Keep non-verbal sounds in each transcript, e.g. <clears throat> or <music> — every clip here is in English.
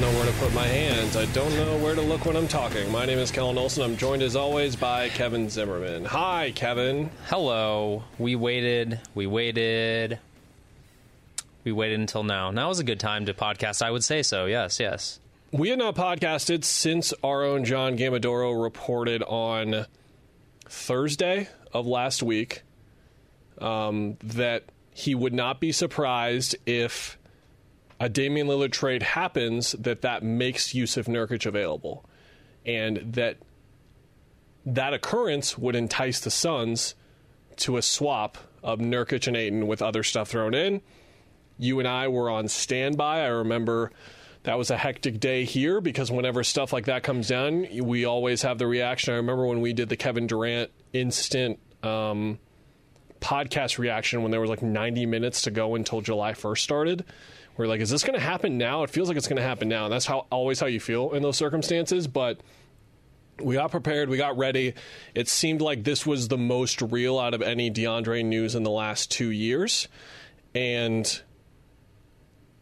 Don't know where to put my hands. I don't know where to look when I'm talking. My name is Kellen Olson. I'm joined as always by Kevin Zimmerman. Hi, Kevin. Hello. We waited. We waited. We waited until now. Now is a good time to podcast. I would say so. Yes, yes. We had not podcasted since our own John Gambadoro reported on Thursday of last week um, that he would not be surprised if a Damian Lillard trade happens that that makes Yusuf Nurkic available, and that that occurrence would entice the Suns to a swap of Nurkic and Ayton with other stuff thrown in. You and I were on standby. I remember that was a hectic day here because whenever stuff like that comes down, we always have the reaction. I remember when we did the Kevin Durant instant um, podcast reaction when there was like 90 minutes to go until July 1st started. We're like, is this going to happen now? It feels like it's going to happen now. And that's how always how you feel in those circumstances. But we got prepared, we got ready. It seemed like this was the most real out of any DeAndre news in the last two years. And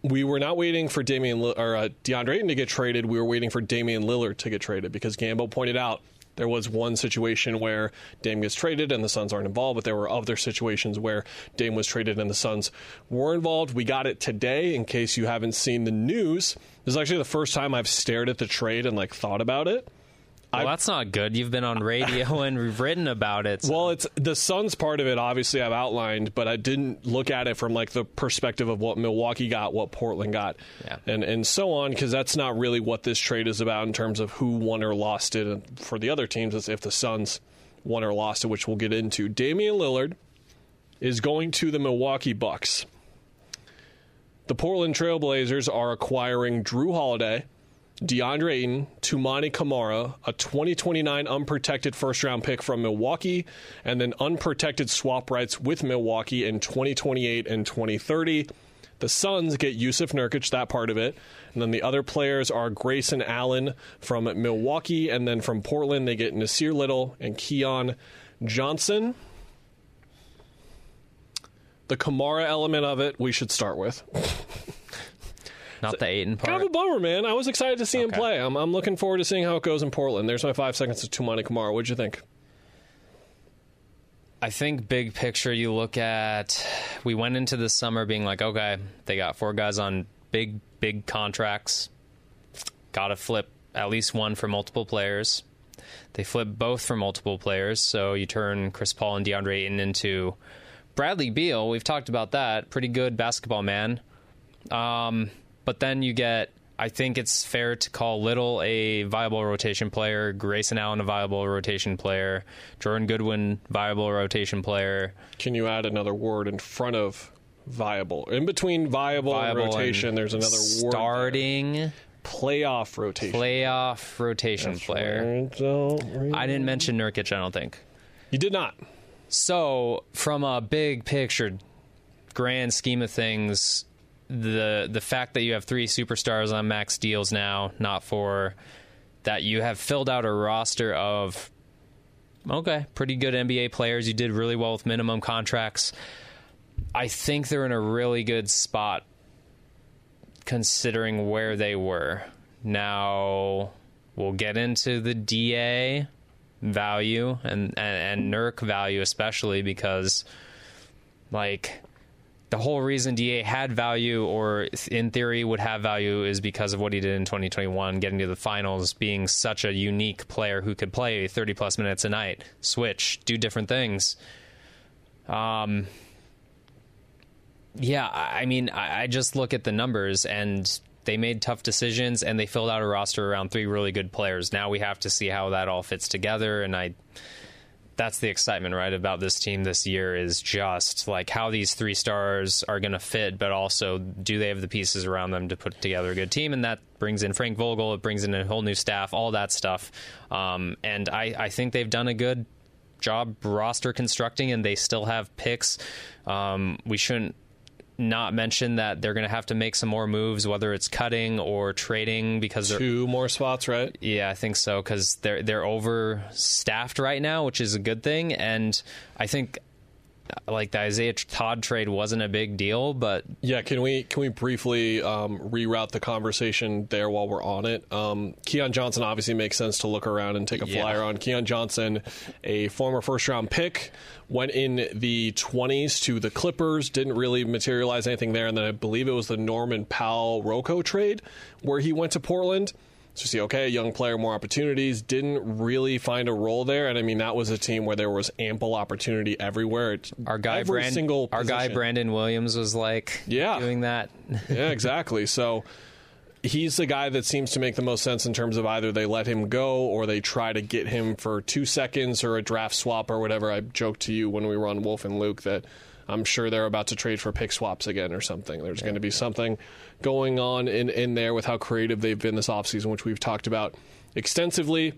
we were not waiting for Damian or uh, DeAndre Ayton to get traded. We were waiting for Damian Lillard to get traded because Gambo pointed out there was one situation where Dame gets traded and the Suns aren't involved, but there were other situations where Dame was traded and the Suns were involved. We got it today. In case you haven't seen the news, this is actually the first time I've stared at the trade and like thought about it. Well, I- that's not good. You've been on radio <laughs> and we've written about it. so- Well, it's the Suns part of it. Obviously, I've outlined, but I didn't look at it from like the perspective of what Milwaukee got, what Portland got, Yeah. and and so on. Because that's not really what this trade is about in terms of who won or lost it. And for the other teams, it's if the Suns won or lost it, which we'll get into. Damian Lillard is going to the Milwaukee Bucks. The Portland Trailblazers are acquiring Jrue Holiday. DeAndre Ayton, Toumani Camara, a 2029 unprotected first round pick from Milwaukee, and then unprotected swap rights with Milwaukee in 2028 and 2030. The Suns get Yusuf Nurkic, that part of it. And then the other players are Grayson Allen from Milwaukee, and then from Portland, they get Nassir Little and Keon Johnson. The Kamara element of it, we should start with. <laughs> not the Ayton part. Kind of a bummer, man. I was excited to see him play. I'm, I'm looking forward to seeing how it goes in Portland. There's my five seconds of Toumani Camara. What'd you think? I think big picture, you look at. We went into the summer being like, okay, they got four guys on big, big contracts. Got to flip at least one for multiple players. They flip both for multiple players, so you turn Chris Paul and DeAndre Ayton into Bradley Beal. We've talked about that. Pretty good basketball man. Um, but then you get. I think it's fair to call Little a viable rotation player, Grayson Allen a viable rotation player, Jordan Goodwin viable rotation player. Can you add another word in front of viable? In between viable, Viable and rotation, and there's another word. there. starting playoff rotation. playoff rotation player. I didn't mention Nurkic. I don't think. You did not. So, from a big picture, grand scheme of things, the the fact that you have three superstars on max deals now, not four, that you have filled out a roster of okay, pretty good NBA players. You did really well with minimum contracts. I think they're in a really good spot considering where they were. Now, we'll get into the DA value and, and, and Nurk value, especially because, like, the whole reason DA had value, or in theory would have value, is because of what he did in 2021, getting to the finals, being such a unique player who could play 30 plus minutes a night, switch, do different things. Um, yeah, I mean, I I just look at the numbers and they made tough decisions and they filled out a roster around three really good players. Now we have to see how that all fits together. And I, that's the excitement, right, about this team this year is just like how these three stars are going to fit, but also do they have the pieces around them to put together a good team? And that brings in Frank Vogel, it brings in a whole new staff, all that stuff. Um, and I, I think they've done a good job roster constructing, and they still have picks. Um, we shouldn't not mention that they're going to have to make some more moves, whether it's cutting or trading, because they're Two more spots, right? yeah, I think so because they're they're overstaffed right now, which is a good thing. And I think like the Isaiah Todd trade wasn't a big deal, but Yeah, can we can we briefly um, reroute the conversation there while we're on it? Um, Keon Johnson obviously makes sense to look around and take a Yeah. flyer on. Keon Johnson, a former first round pick, went in the 20s to the Clippers, didn't really materialize anything there, and then I believe it was the Norman Powell RoCo trade where he went to Portland. So you see, okay, young player, more opportunities. Didn't really find a role there, and I mean that was a team where there was ample opportunity everywhere. It's our guy every Brand, single our guy. Brandon Williams was like Yeah. doing that. <laughs> yeah, exactly. So he's the guy that seems to make the most sense in terms of either they let him go or they try to get him for two seconds or a draft swap or whatever. I joked to you when we were on Wolf and Luke that I'm sure they're about to trade for pick swaps again or something. There's going to be something going on in, in there with how creative they've been this offseason, which we've talked about extensively.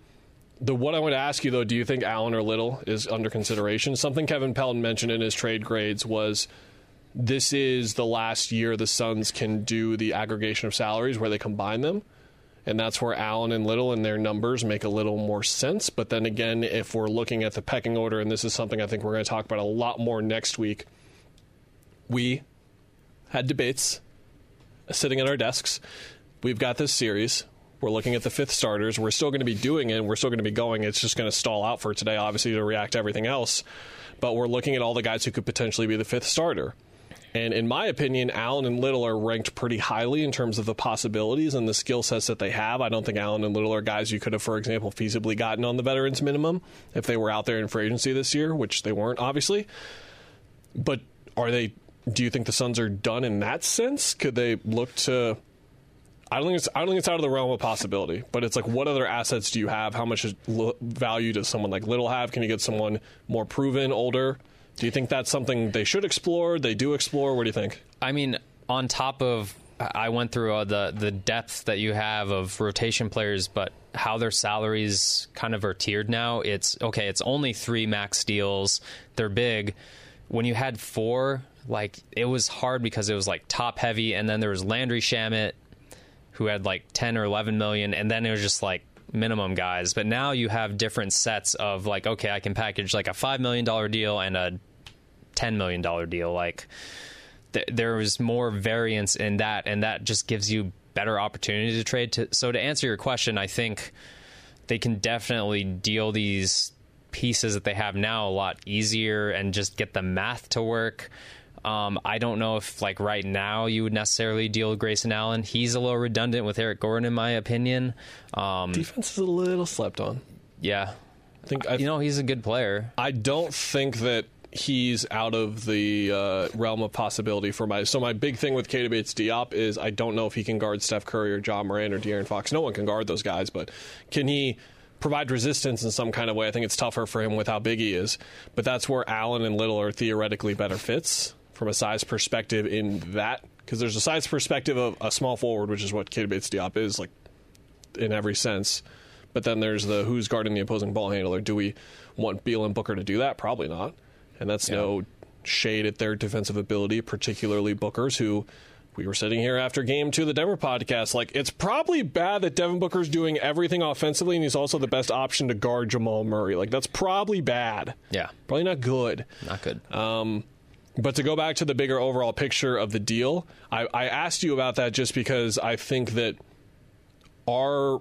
The what I want to ask you though, do you think Allen or Little is under consideration? Something Kevin Pelton mentioned in his trade grades was this is the last year the Suns can do the aggregation of salaries where they combine them. And that's where Allen and Little and their numbers make a little more sense. But then again, if we're looking at the pecking order, and this is something I think we're going to talk about a lot more next week, we had debates sitting at our desks. We've got this series. We're looking at the fifth starters. We're still going to be doing it. We're still going to be going. It's just going to stall out for today, obviously, to react to everything else. But we're looking at all the guys who could potentially be the fifth starter. And in my opinion, Allen and Little are ranked pretty highly in terms of the possibilities and the skill sets that they have. I don't think Allen and Little are guys you could have, for example, feasibly gotten on the veterans minimum if they were out there in free agency this year, which they weren't, obviously. But are they? Do you think the Suns are done in that sense? Could they look to? I don't think it's. I don't think it's out of the realm of possibility. But it's like, what other assets do you have? How much value does someone like Little have? Can you get someone more proven, older? Do you think that's something they should explore? They do explore. What do you think? I mean, on top of I went through uh, the the depth that you have of rotation players, but how their salaries kind of are tiered now. It's okay. It's only three max deals. They're big. When you had four, like it was hard because it was like top heavy, and then there was Landry Shamet, who had like ten or eleven million, and then it was just like minimum guys. But now you have different sets of like, okay, I can package like a five million dollar deal and a ten million dollar deal. Like th- there was more variance in that, and that just gives you better opportunity to trade. To, so to answer your question, I think they can definitely deal these pieces that they have now a lot easier and just get the math to work. Um, I don't know if like right now you would necessarily deal with Grayson Allen. He's a little redundant with Eric Gordon, in my opinion. Um, Defense is a little slept on. yeah, I think. I, you know he's a good player. I don't think that he's out of the uh, realm of possibility for my. So my big thing with Keita Bates-Diop is I don't know if he can guard Steph Curry or Ja Morant or De'Aaron Fox. No one can guard those guys, but can he? Provide resistance in some kind of way. I think it's tougher for him with how big he is, but that's where Allen and Little are theoretically better fits from a size perspective. In that, because there's a size perspective of a small forward, which is what Keita Bates-Diop is, like in every sense. But then there's the who's guarding the opposing ball handler. Do we want Beal and Booker to do that? Probably not. And that's no shade at their defensive ability, particularly Booker's, who we were sitting here after game two of the Denver podcast. Like, it's probably bad that Devin Booker's doing everything offensively, and he's also the best option to guard Jamal Murray. Like, that's probably bad. Yeah, Probably not good. not good. Um, But to go back to the bigger overall picture of the deal, I, I asked you about that just because I think that our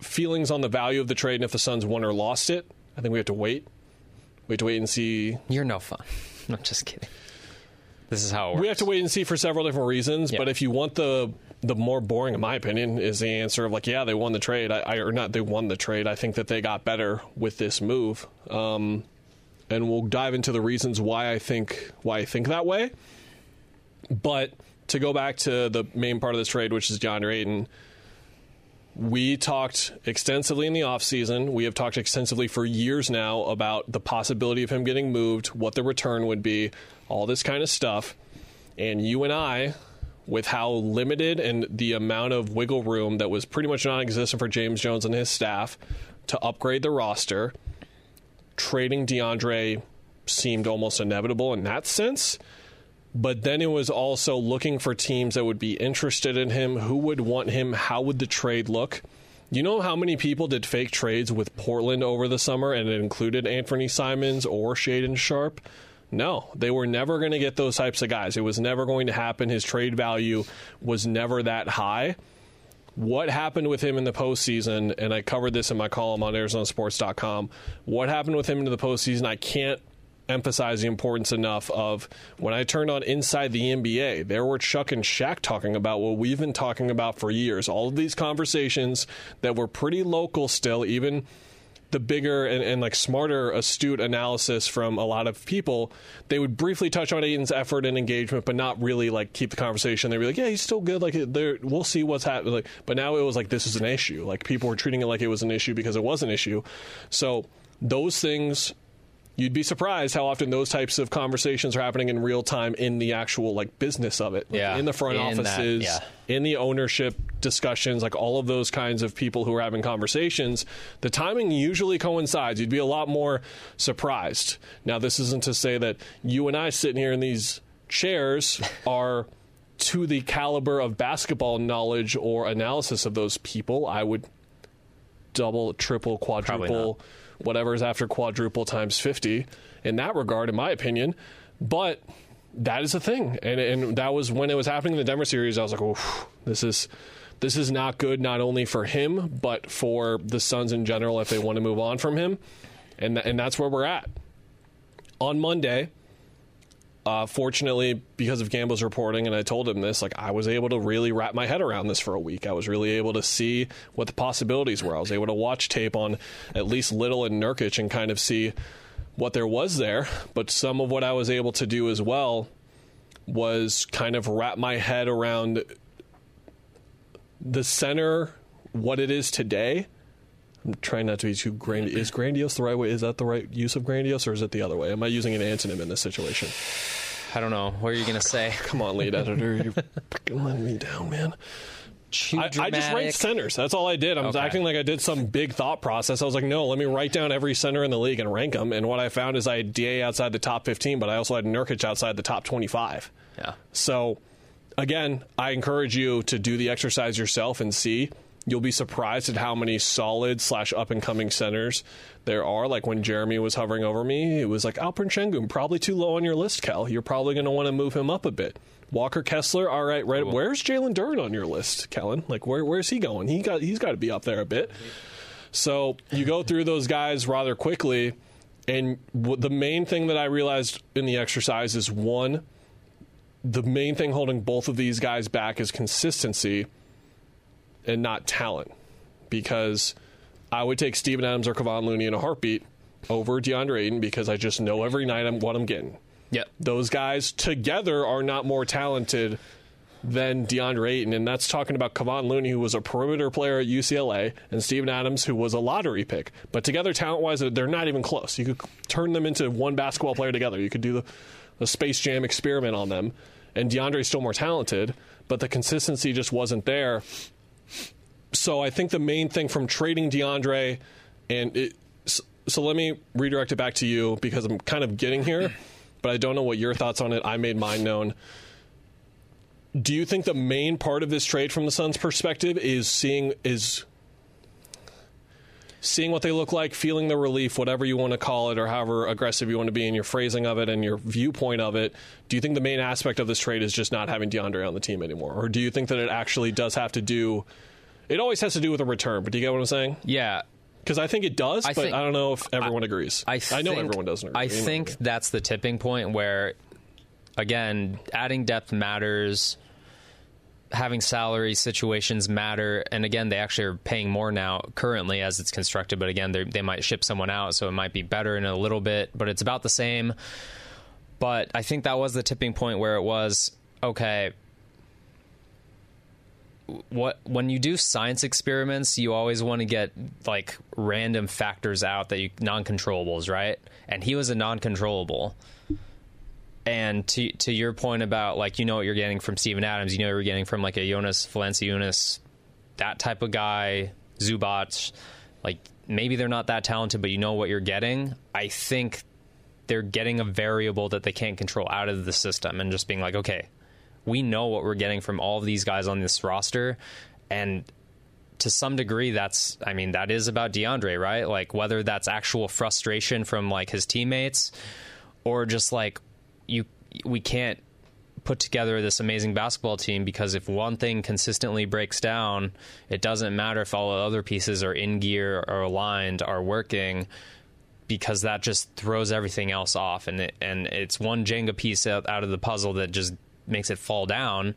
feelings on the value of the trade and if the Suns won or lost it, I think we have to wait. We have to wait and see. You're no fun. <laughs> I'm just kidding. This is how it works. We have to wait and see for several different reasons. Yeah. But if you want the the more boring, in my opinion, is the answer of like, yeah, they won the trade. I, I or not, they won the trade. I think that they got better with this move. Um, and we'll dive into the reasons why I think why I think that way. But to go back to the main part of this trade, which is John Ayton, we talked extensively in the offseason. We have talked extensively for years now about the possibility of him getting moved, what the return would be, all this kind of stuff. And you and I, with how limited and the amount of wiggle room that was pretty much non existent for James Jones and his staff to upgrade the roster, trading DeAndre seemed almost inevitable in that sense. But then it was also looking for teams that would be interested in him, who would want him, how would the trade look. You know how many people did fake trades with Portland over the summer and it included Anfernee Simons or Shaedon Sharpe? No, they were never going to get those types of guys. It was never going to happen. His trade value was never that high. What happened with him in the postseason, and I covered this in my column on ArizonaSports.com. What happened with him in the postseason, I can't emphasize the importance enough of when I turned on Inside the NBA, there were Chuck and Shaq talking about what we've been talking about for years. All of these conversations that were pretty local still, even the bigger and, and, like smarter, astute analysis from a lot of people, they would briefly touch on Ayton's effort and engagement, but not really like keep the conversation. They'd be like, "Yeah, he's still good. Like, we'll see what's happening." Like, but now it was like this is an issue. Like people were treating it like it was an issue because it was an issue. So those things you'd be surprised how often those types of conversations are happening in real time in the actual like business of it. Like, yeah. in the front in offices, that, yeah. in the ownership discussions, like all of those kinds of people who are having conversations, the timing usually coincides. You'd be a lot more surprised. Now, this isn't to say that you and I sitting here in these chairs <laughs> are to the caliber of basketball knowledge or analysis of those people. I would double, triple, quadruple whatever is after quadruple times 50 in that regard, in my opinion. But that is a thing. And, and that was when it was happening in the Denver series. I was like, oh, this is. This is not good, not only for him, but for the Suns in general if they want to move on from him. And, and that's where we're at. On Monday, uh, fortunately, because of Gambo's reporting, and I told him this, like I was able to really wrap my head around this for a week. I was really able to see what the possibilities were. I was able to watch tape on at least Little and Nurkic and kind of see what there was there. But some of what I was able to do as well was kind of wrap my head around the center, what it is today. I'm trying not to be too grand. Is grandiose the right way? Is that the right use of grandiose, or is it the other way? Am I using an antonym in this situation? I don't know. What are you going to say? <laughs> Come on, lead editor. You're <laughs> fucking letting me down, man. I, I, just ranked centers. That's all I did. I'm okay. acting like I did some big thought process. I was like, no, let me write down every center in the league and rank them. And what I found is I had Da outside the top 15, but I also had Nurkic outside the top 25. Yeah. So, again, I encourage you to do the exercise yourself and see you'll be surprised at how many solid slash up and coming centers there are. Like when Jeremy was hovering over me, it was like Alperen Sengun, probably too low on your list, Cal. You're probably going to want to move him up a bit. Walker Kessler, all right, right. Cool. Where's Jalen Duren on your list, Kellen? Like where where's he going? He got he's got to be up there a bit. So you go through those guys rather quickly, and the main thing that I realized in the exercise is one. The main thing holding both of these guys back is consistency and not talent because I would take Steven Adams or Kevon Looney in a heartbeat over DeAndre Ayton because I just know every night I'm what I'm getting. Yep. Those guys together are not more talented than DeAndre Ayton, and that's talking about Kevon Looney, who was a perimeter player at UCLA, and Steven Adams, who was a lottery pick. But together, talent wise, they're not even close. You could turn them into one basketball player together. You could do the, the Space Jam experiment on them, and DeAndre's still more talented, but the consistency just wasn't there so I think the main thing from trading DeAndre and it, so let me redirect it back to you because I'm kind of getting here, <clears throat> but I don't know what your thoughts on it. I made mine known. Do you think the main part of this trade from the Suns' perspective is seeing is seeing what they look like, feeling the relief, whatever you want to call it, or however aggressive you want to be in your phrasing of it and your viewpoint of it. Do you think the main aspect of this trade is just not having DeAndre on the team anymore, or do you think that it actually does have to do it always has to do with a return, but do you get what I'm saying? Yeah. Because I think it does, I but think, I don't know if everyone I, agrees. I, think, I know everyone doesn't agree. I think that's the tipping point where, again, adding depth matters. Having salary situations matter, and again, they actually are paying more now currently as it's constructed. But again, they might ship someone out, so it might be better in a little bit, but it's about the same. But I think that was the tipping point where it was okay what when you do science experiments, you always want to get like random factors out that you non-controllables, right? And he was a non-controllable. And to to your point about like you know what you're getting from Steven Adams, you know you're getting from like a Jonas Valanciunas, that type of guy, Zubac, like maybe they're not that talented, but you know what you're getting. I think they're getting a variable that they can't control out of the system and just being like, okay, we know what we're getting from all of these guys on this roster, and to some degree that's I mean that is about DeAndre, right? Like whether that's actual frustration from like his teammates or just like you we can't put together this amazing basketball team because if one thing consistently breaks down, it doesn't matter if all the other pieces are in gear or aligned are working because that just throws everything else off and it, and it's one Jenga piece out, out of the puzzle that just makes it fall down.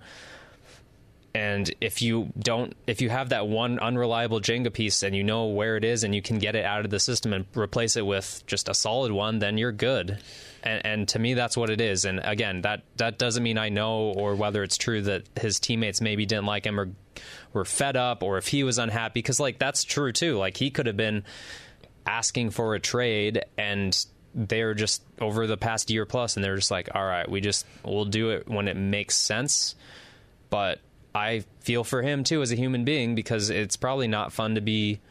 And if you don't, if you have that one unreliable Jenga piece and you know where it is and you can get it out of the system and replace it with just a solid one, then you're good. And, and to me, that's what it is. And again, that that doesn't mean I know or whether it's true that his teammates maybe didn't like him or were fed up or if he was unhappy because like that's true too. Like he could have been asking for a trade and they're just over the past year plus and they're just like all right we just we'll do it when it makes sense. But i feel for him too as a human being because it's probably not fun to be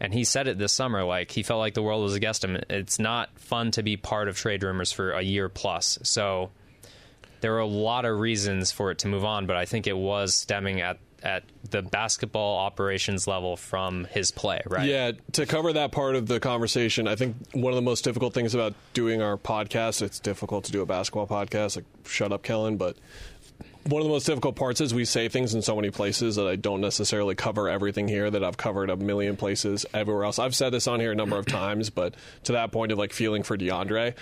and he said it this summer like he felt like the world was against him. It's not fun to be part of trade rumors for a year plus. So there were a lot of reasons for it to move on but i think it was stemming at at the basketball operations level from his play, right? Yeah, to cover that part of the conversation, I think one of the most difficult things about doing our podcast, it's difficult to do a basketball podcast, like shut up, Kellen, but one of the most difficult parts is we say things in so many places that I don't necessarily cover everything here that I've covered a million places everywhere else. I've said this on here a number of times, but to that point of like feeling for DeAndre,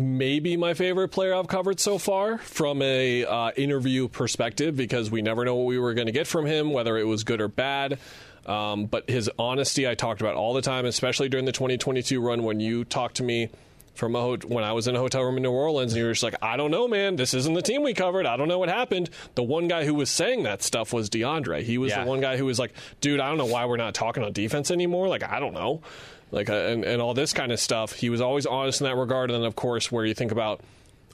maybe my favorite player I've covered so far from a uh, interview perspective because we never know what we were going to get from him, whether it was good or bad. Um, but his honesty, I talked about all the time, especially during the 2022 run when you talked to me from a ho- when I was in a hotel room in New Orleans, and you were just like, "I don't know, man. This isn't the team we covered. I don't know what happened." The one guy who was saying that stuff was DeAndre. He was Yeah. the one guy who was like, "Dude, I don't know why we're not talking on defense anymore. Like, I don't know." Like, uh, and, and all this kind of stuff. He was always honest in that regard. And then, of course, where you think about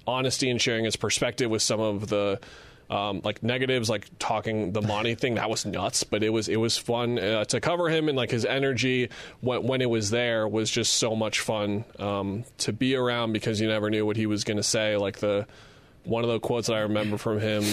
honesty and sharing his perspective with some of the um, like negatives, like talking the Monty thing, that was nuts. But it was it was fun uh, to cover him and like his energy when, when it was there was just so much fun um, to be around because you never knew what he was going to say. Like the one of the quotes that I remember from him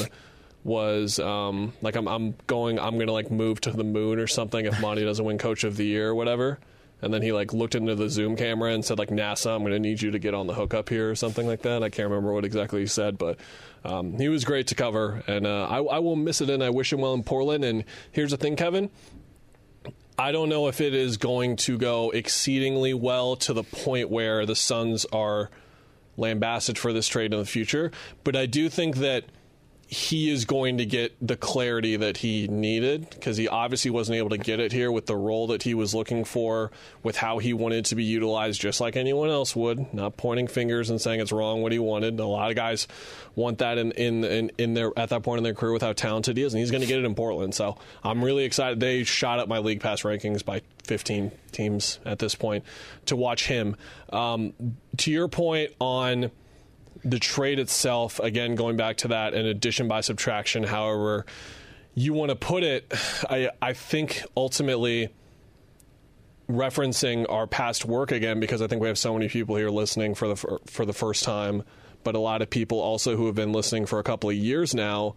was um, like I'm I'm going I'm gonna like move to the moon or something if Monty doesn't win Coach of the Year or whatever. And then he like looked into the Zoom camera and said like NASA, I'm going to need you to get on the hookup here or something like that. I can't remember what exactly he said, but um, he was great to cover, and uh, I, I will miss it. And I wish him well in Portland. And here's the thing, Kevin. I don't know if it is going to go exceedingly well to the point where the Suns are lambasted for this trade in the future, but I do think that he is going to get the clarity that he needed because he obviously wasn't able to get it here with the role that he was looking for, with how he wanted to be utilized, just like anyone else would. Not pointing fingers and saying it's wrong what he wanted. A lot of guys want that in in in, in their at that point in their career with how talented he is, and he's going to get it in Portland. So I'm really excited. They shot up my league pass rankings by 15 teams at this point to watch him. Um, to your point on the trade itself, again, going back to that, an addition by subtraction, however you want to put it, I, I think ultimately referencing our past work again, because I think we have so many people here listening for the fir- for the first time, but a lot of people also who have been listening for a couple of years now.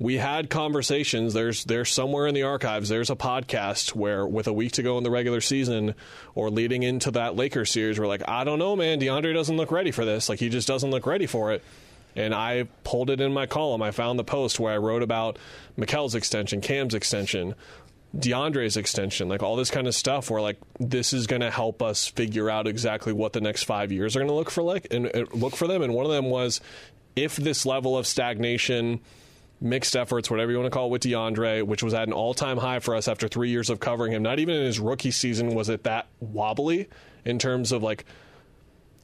We had conversations. There's there's somewhere in the archives. There's a podcast where, with a week to go in the regular season, or leading into that Lakers series, we're like, I don't know, man. DeAndre doesn't look ready for this. Like he just doesn't look ready for it. And I pulled it in my column. I found the post where I wrote about Mikal's extension, Cam's extension, DeAndre's extension, like all this kind of stuff. Where like this is going to help us figure out exactly what the next five years are going to look for, like and uh, look for them. And one of them was if this level of stagnation mixed efforts, whatever you want to call it, with DeAndre, which was at an all time high for us after three years of covering him. Not even in his rookie season was it that wobbly in terms of like.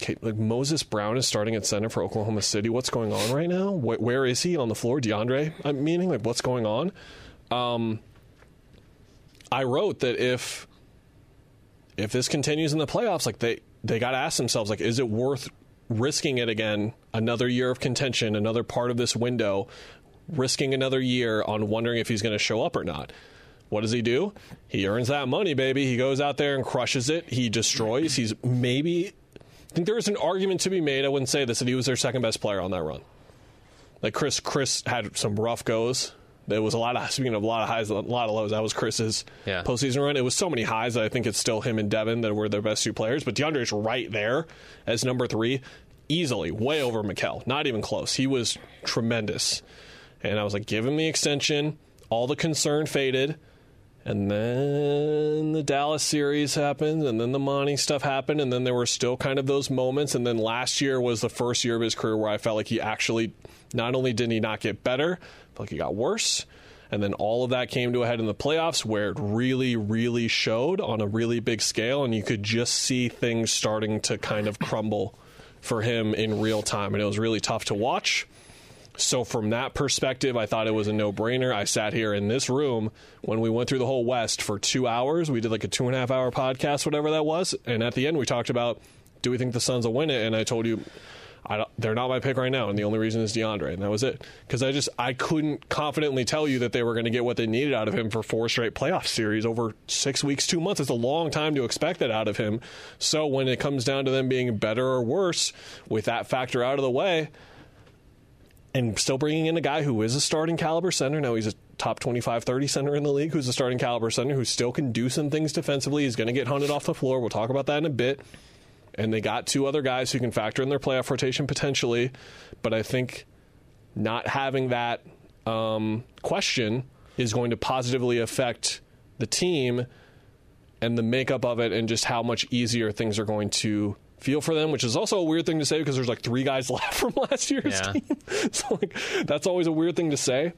Okay, like Moses Brown is starting at center for Oklahoma City. What's going on right now? Wh- where is he on the floor? DeAndre, I'm meaning, like what's going on? um, I wrote that if if this continues in the playoffs, like they they got to ask themselves, like, is it worth risking it again? Another year of contention, another part of this window, risking another year on wondering if he's going to show up or not. What does he do? He earns that money, baby. He goes out there and crushes it. He destroys. He's maybe. I think there is an argument to be made. I wouldn't say this that he was their second best player on that run. Like Chris, Chris had some rough goes. There was a lot of speaking of a lot of highs, a lot of lows. That was Chris's Yeah. postseason run. It was so many highs that I think it's still him and Devin that were their best two players. But DeAndre's right there as number three, easily, way over Mikal. Not even close. He was tremendous. And I was like, give him the extension. All the concern faded. And then the Dallas series happened, and then the Monty stuff happened, and then there were still kind of those moments. And then last year was the first year of his career where I felt like he actually, not only did he not get better, felt like he got worse. And then all of that came to a head in the playoffs where it really, really showed on a really big scale, and you could just see things starting to kind of crumble for him in real time. And it was really tough to watch. So from that perspective, I thought it was a no-brainer. I sat here in this room when we went through the whole West for two hours. We did like a two and a half hour podcast, whatever that was, and at the end we talked about do we think the Suns will win it? And I told you they're not my pick right now, and the only reason is DeAndre, and that was it. Because I just I couldn't confidently tell you that they were going to get what they needed out of him for four straight playoff series over six weeks, two months. It's a long time to expect that out of him. So when it comes down to them being better or worse, with that factor out of the way, and still bringing in a guy who is a starting caliber center. Now he's a top 25, 30 center in the league who's a starting caliber center who still can do some things defensively. He's going to get hunted off the floor. We'll talk about that in a bit. And they got two other guys who can factor in their playoff rotation potentially. But I think not having that um, question is going to positively affect the team and the makeup of it and just how much easier things are going to feel for them, which is also a weird thing to say because there's like three guys <laughs> left from last year's Yeah. team. <laughs> so like that's always a weird thing to say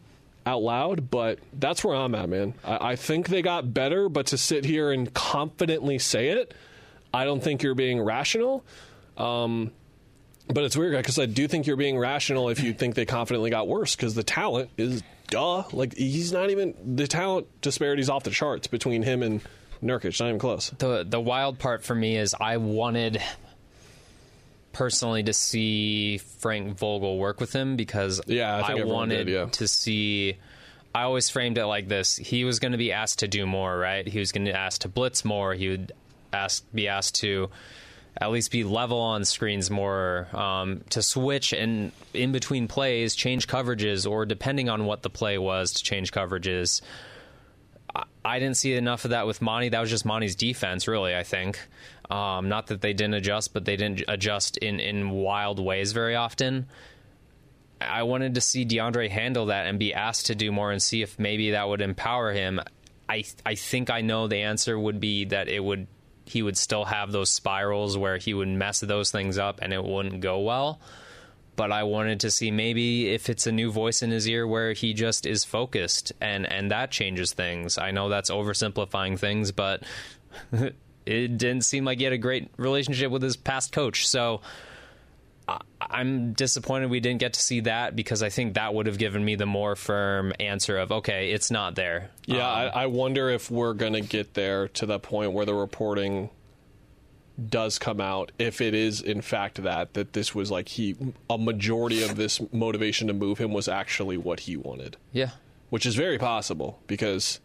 out loud, but that's where I'm at, man. I, I think they got better, but to sit here and confidently say it, I don't think you're being rational. Um, but it's weird because I do think you're being rational if you think they confidently got worse because the talent is duh. Like he's not even the talent disparity's off the charts between him and Nurkic. Not even close. the the wild part for me is I wanted personally to see Frank Vogel work with him because Yeah, I everyone wanted did, yeah. to see. I always framed it like this: he was going to be asked to do more, right? He was going to ask to blitz more. He would ask be asked to at least be level on screens more, um, to switch and in between plays, change coverages, or depending on what the play was, to change coverages. I didn't see enough of that with Monty. That was just Monty's defense, really. I think, um, not that they didn't adjust, but they didn't adjust in in wild ways very often. I wanted to see DeAndre handle that and be asked to do more and see if maybe that would empower him. I I think I know the answer would be that it would he would still have those spirals where he would mess those things up and it wouldn't go well. But I wanted to see maybe if it's a new voice in his ear where he just is focused and and that changes things. I know that's oversimplifying things, but <laughs> it didn't seem like he had a great relationship with his past coach. So I- I'm disappointed we didn't get to see that because I think that would have given me the more firm answer of okay, it's not there. Yeah, um, I, I wonder if we're going to get there to the point where the reporting does come out if it is in fact that that this was like he a majority of this motivation to move him was actually what he wanted Yeah. which is very possible because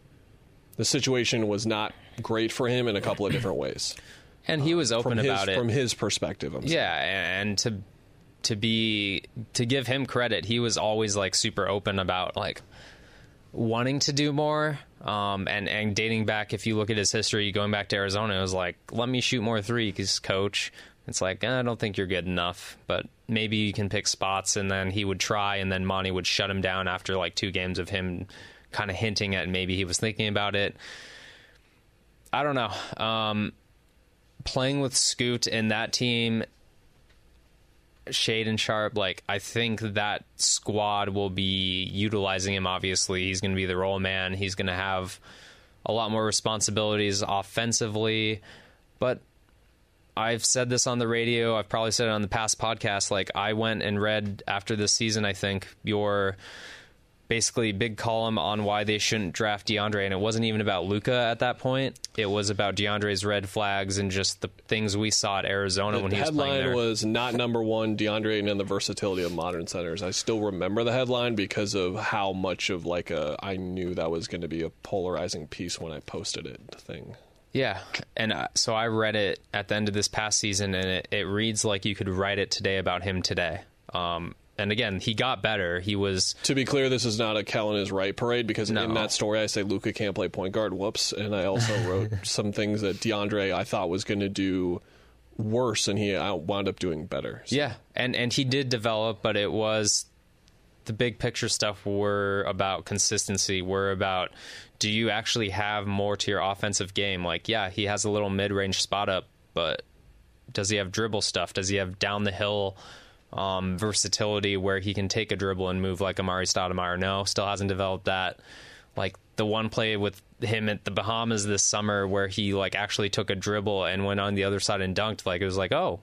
the situation was not great for him in a couple of different ways <laughs> And he was open from his about it. from his perspective I'm saying. Yeah, and to to be to give him credit, he was always like super open about like wanting to do more. Um, and and dating back, if you look at his history, going back to Arizona, it was like, let me shoot more three, threes, coach. It's like "Eh, I don't think you're good enough, but maybe you can pick spots. And then he would try, and then Monty would shut him down after like two games of him kind of hinting at maybe he was thinking about it. I don't know. Um, playing with Scoot and that team Shaedon Sharpe, like I think that squad will be utilizing him. Obviously, he's going to be the role man. He's going to have a lot more responsibilities offensively. But I've said this on the radio. I've probably said it on the past podcast. Like I went and read after this season. I think your basically big column on why they shouldn't draft DeAndre, and it wasn't even about Luka at that point. It was about DeAndre's red flags and just the things we saw at Arizona when the he was playing there. headline was not number one DeAndre and the versatility of modern centers. I still remember the headline because of how much of like a I knew that was going to be a polarizing piece when I posted it thing. Yeah, and uh, so I read it at the end of this past season, and it, it reads like you could write it today about him today. Um, and again, he got better. He was To be clear, this is not a Kellen is right parade because No. in that story I say Luka can't play point guard. Whoops, and I also <laughs> wrote some things that DeAndre I thought was going to do worse, and he uh, wound up doing better. So- Yeah, and and he did develop, but it was the big picture stuff were about consistency. Were about do you actually have more to your offensive game? Like, yeah, he has a little mid range spot up, but does he have dribble stuff? Does he have down the hill um, versatility where he can take a dribble and move like Amar'e Stoudemire? No, still hasn't developed that. Like the one play with him at the Bahamas this summer where he like actually took a dribble and went on the other side and dunked. Like it was like, oh,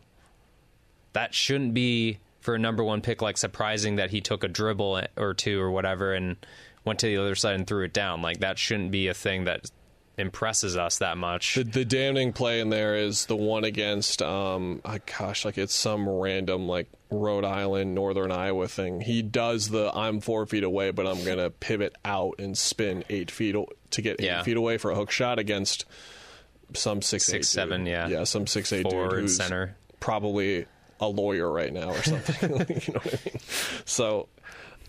that shouldn't be for a number one pick like surprising that he took a dribble or two or whatever and went to the other side and threw it down like that shouldn't be a thing that impresses us that much The, the damning play in there is the one against, um, oh gosh, like it's some random like Rhode Island, Northern Iowa thing. He does the I'm four feet away, but I'm gonna pivot out and spin eight feet o- to get eight Yeah. feet away for a hook shot against some six, Six, eight seven, dude. yeah. yeah, some six eight Forward, dude who's center. probably a lawyer right now or something. <laughs> you know what I mean? So.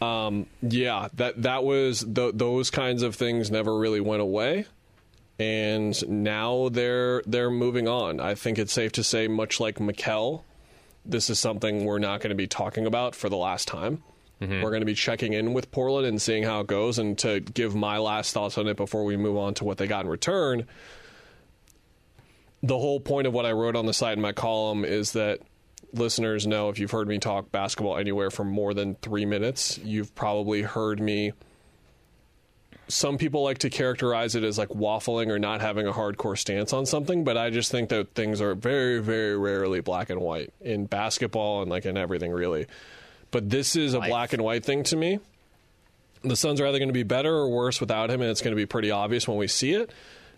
Um, yeah, that that was th- those kinds of things never really went away and now they're they're moving on. I think it's safe to say, much like Mikal, this is something we're not going to be talking about for the last time. Mm-hmm. We're going to be checking in with Portland and seeing how it goes. And to give my last thoughts on it before we move on to what they got in return, the whole point of what I wrote on the site in my column is that listeners know if you've heard me talk basketball anywhere for more than three minutes, you've probably heard me some people like to characterize it as like waffling or not having a hardcore stance on something, but I just think that things are very, very rarely black and white in basketball and like in everything really. But this is a black and white thing to me. The Suns are either going to be better or worse without him, and it's going to be pretty obvious when we see it.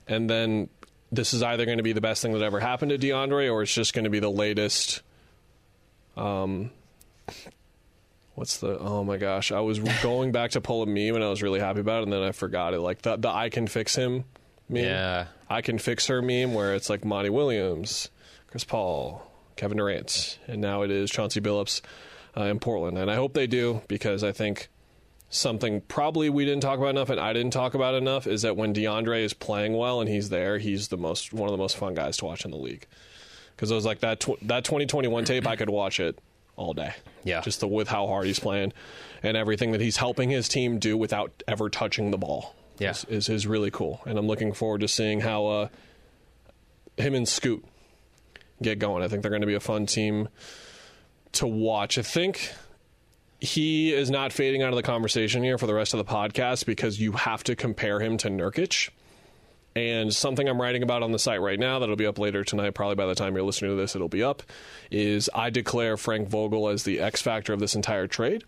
And then this is either going to be the best thing that ever happened to DeAndre, or it's just going to be the latest. Um, what's the? Oh my gosh! I was <laughs> going back to pull a meme, and I was really happy about it, and then I forgot it. Like the the I can fix him meme. Yeah. I can fix her meme, where it's like Monty Williams, Chris Paul, Kevin Durant, and now it is Chauncey Billups uh, in Portland. And I hope they do because I think something probably we didn't talk about enough and I didn't talk about enough is that when DeAndre is playing well and he's there, he's the most one of the most fun guys to watch in the league. Because it was like that tw- that 2021 tape, I could watch it all day. Yeah. just the, with how hard he's playing and everything that he's helping his team do without ever touching the ball. Yeah. is, is, is really cool, and I'm looking forward to seeing how uh, him and Scoot get going. I think they're going to be a fun team to watch. I think he is not fading out of the conversation here for the rest of the podcast because you have to compare him to Nurkic. And something I'm writing about on the site right now that'll be up later tonight, probably by the time you're listening to this, it'll be up, is I declare Frank Vogel as the X factor of this entire trade.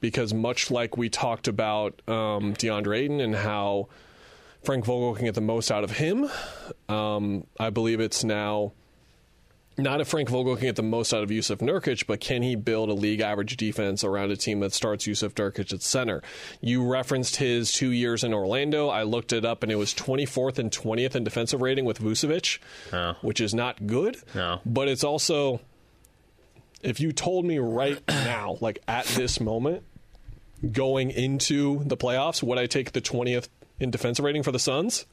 Because much like we talked about um, DeAndre Ayton and how Frank Vogel can get the most out of him, um, I believe it's now not if Frank Vogel can get the most out of Yusuf Nurkic, but can he build a league average defense around a team that starts Yusuf Nurkic at center? You referenced his two years in Orlando. I looked it up, and it was 24th and 20th in defensive rating with Vucevic, Oh. which is not good. No. But it's also, if you told me right <clears throat> now, like at this moment, going into the playoffs, would I take the 20th in defensive rating for the Suns?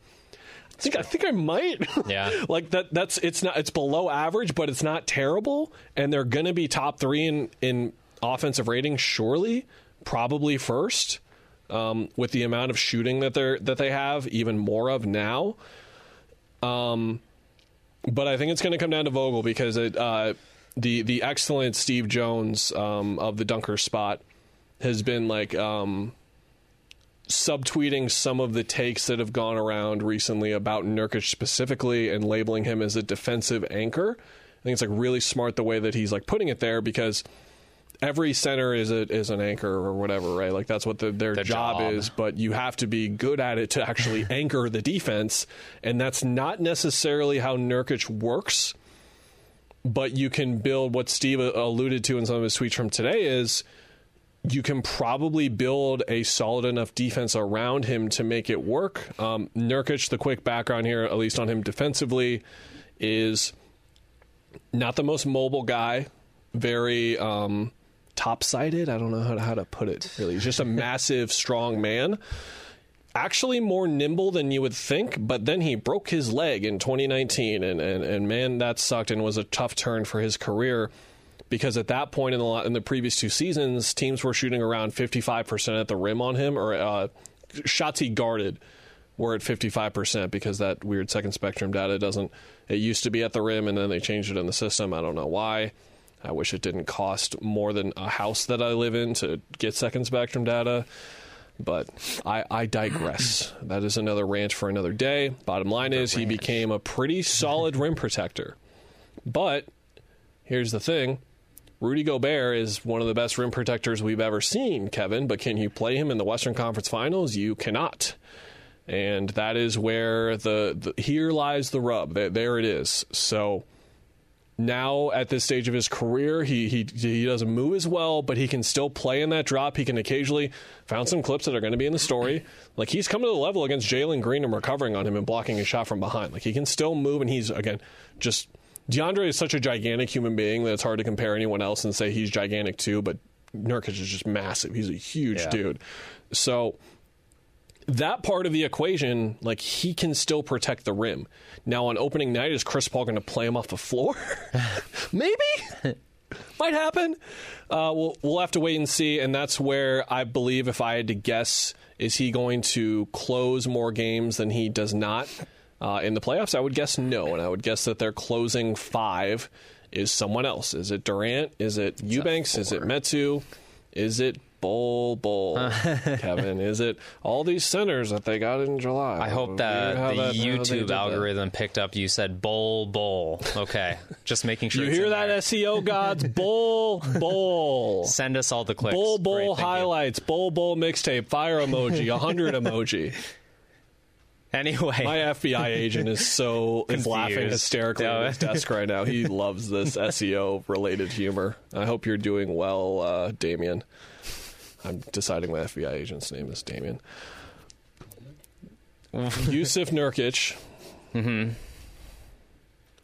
I think I think I might. <laughs> Yeah. like that that's it's not it's below average, but it's not terrible. And they're gonna be top three in, in offensive rating, surely. Probably first. Um, with the amount of shooting that they're that they have, even more of now. Um but I think it's gonna come down to Vogel because it uh the the excellent Steve Jones um, of the dunker spot has been like um subtweeting some of the takes that have gone around recently about Nurkic specifically and labeling him as a defensive anchor. I think it's like really smart the way that he's like putting it there because every center is a, is an anchor or whatever, right? Like that's what the, their, Their job, job. is. But you have to be good at it to actually <laughs> anchor the defense, and that's not necessarily how Nurkic works. But you can build what Steve alluded to in some of his tweets from today is you can probably build a solid enough defense around him to make it work. Um, Nurkic, the quick background here, at least on him defensively, is not the most mobile guy. Very um, top-sided. I don't know how to, how to put it. Really, he's just a <laughs> massive, strong man. Actually, more nimble than you would think. But then he broke his leg in 2019, and and, and man, that sucked and was a tough turn for his career because at that point in the in the previous two seasons, teams were shooting around 55% at the rim on him, or uh, shots he guarded were at 55% because that weird second spectrum data doesn't. It used to be at the rim, and then they changed it in the system. I don't know why. I wish it didn't cost more than a house that I live in to get second spectrum data. But I, I digress. <clears throat> that is another rant for another day. Bottom line is, he became a pretty solid rim protector. But here's the thing Rudy Gobert is one of the best rim protectors we've ever seen, Kevin, but can you play him in the Western Conference Finals? You cannot. And that is where the, the here lies the rub. There, there it is. So now at this stage of his career, he, he he doesn't move as well, but he can still play in that drop. He can occasionally found some clips that are going to be in the story. Like he's coming to the level against Jalen Green and recovering on him and blocking a shot from behind. Like he can still move, and he's again just DeAndre is such a gigantic human being that it's hard to compare anyone else and say he's gigantic too. But Nurkic is just massive. He's a huge Yeah. dude. So that part of the equation, like he can still protect the rim. Now on opening night, is Chris Paul going to play him off the floor? <laughs> <laughs> Maybe. Might happen. Uh, we'll we'll have to wait and see. And that's where I believe, if I had to guess, is he going to close more games than he does not uh, in the playoffs? I would guess no, and I would guess that their closing five is someone else. Is it Durant? Is it Eubanks? Is it Metu? Is it Bol Bol? <laughs> Kevin? Is it all these centers that they got in July? I hope that the they YouTube did that. algorithm picked up you said bowl bowl. Okay, just making sure. You hear that, there. SEO gods? <laughs> Bowl Bowl. Send us all the clicks. Bull Bull highlights, Bull Bull mixtape, fire emoji, 100 <laughs> emoji. Anyway, My FBI agent is so <laughs> is laughing hysterically No. at his desk right now. He loves this <laughs> SEO related humor. I hope you're doing well, uh, Damien. I'm deciding my FBI agent's name is Damien. <laughs> Jusuf Nurkic. Mm-hmm.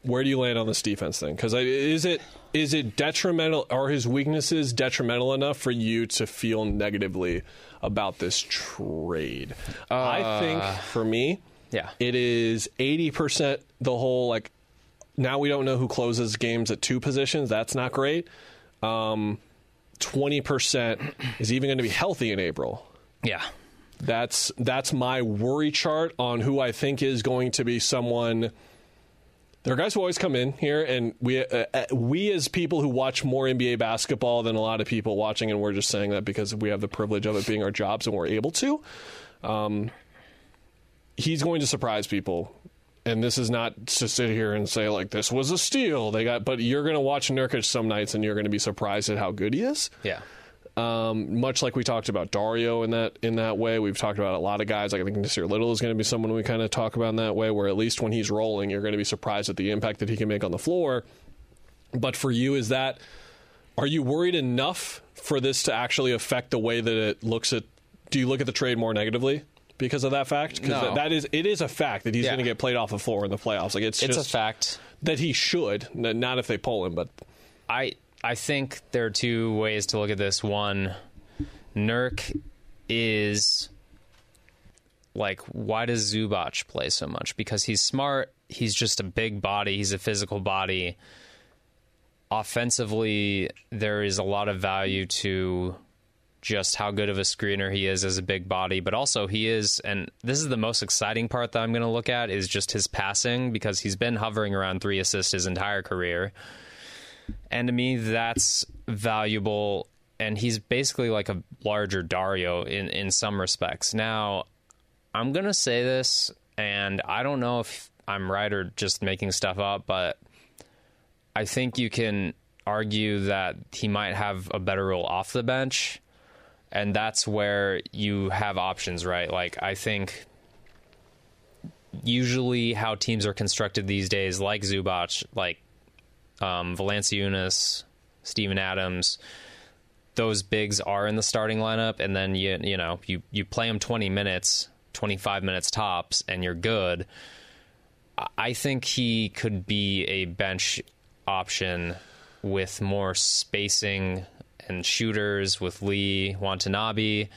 Where do you land on this defense thing? Because is it is it detrimental? Are his weaknesses detrimental enough for you to feel negatively about this trade? I think for me, yeah, it is 80% the whole like now we don't know who closes games at two positions that's not great um, 20% is even going to be healthy in april yeah. that's that's my worry chart on who i think is going to be someone there are guys who always come in here and we uh, uh, we as people who watch more nba basketball than a lot of people watching and we're just saying that because we have the privilege of it being our jobs and we're able to um, he's going to surprise people. And this is not to sit here and say like this was a steal. They got, but you're going to watch Nurkic some nights and you're going to be surprised at how good he is. Yeah. Um, much like we talked about Dario in that in that way. We've talked about a lot of guys. Like I think Nassir Little is going to be someone we kind of talk about in that way, where at least when he's rolling, you're going to be surprised at the impact that he can make on the floor. But for you, is that are you worried enough for this to actually affect the way that it looks at? Do you look at the trade more negatively because of that fact? Because No. that is it is a fact that he's Yeah. going to get played off the floor in the playoffs. Like it's It's a fact. that he should, not if they pull him, but I I think there are two ways to look at this. One, Nurk is like, why does Zubac play so much? Because he's smart. He's just a big body. He's a physical body. Offensively, there is a lot of value to just how good of a screener he is as a big body, but also he is, and this is the most exciting part that I'm going to look at is just his passing because he's been hovering around three assists his entire career. And to me, that's valuable. And he's basically like a larger Dario in, in some respects. Now, I'm going to say this, and I don't know if I'm right or just making stuff up, but I think you can argue that he might have a better role off the bench. And that's where you have options, right? Like, I think usually how teams are constructed these days, like Zubac, like um, Valanciunas, Steven Adams, those bigs are in the starting lineup, and then you you know you you play them twenty minutes, twenty five minutes tops, and you're good. I think he could be a bench option with more spacing and shooters with Lee Watanabe.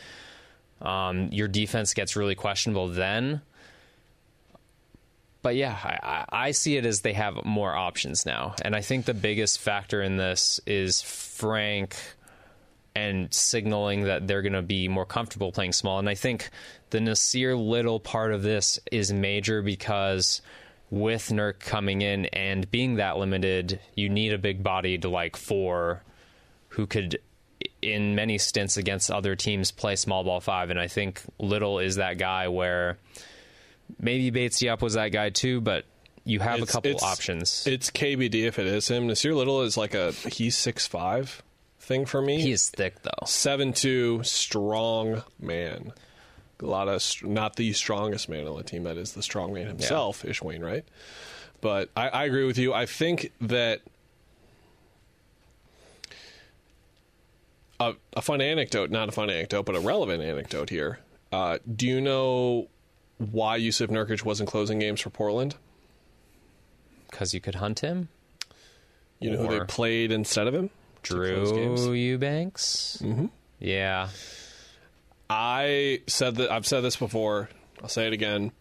Um, your defense gets really questionable then. But yeah, I, I see it as they have more options now. And I think the biggest factor in this is Frank and signaling that they're going to be more comfortable playing small. And I think the Nassir Little part of this is major because with Nurk coming in and being that limited, you need a big bodied like four who could, in many stints against other teams, play small ball five. And I think Little is that guy where maybe Bates Diop was that guy too, but you have a couple options. It's KBD if it is him. Nassir Little is like a he's six five thing for me. he is thick though. seven two strong man. A lot of not the strongest man on the team. That is the strong man himself, Ish Wainwright. But I, I agree with you. I think that a, a fun anecdote, not a fun anecdote, but a relevant anecdote here. Uh, do you know why Jusuf Nurkic wasn't closing games for Portland? Because you could hunt him. You know who they played instead of him? to close games? Drew Eubanks. Mm-hmm. Yeah. I said that I've said this before. I'll say it again.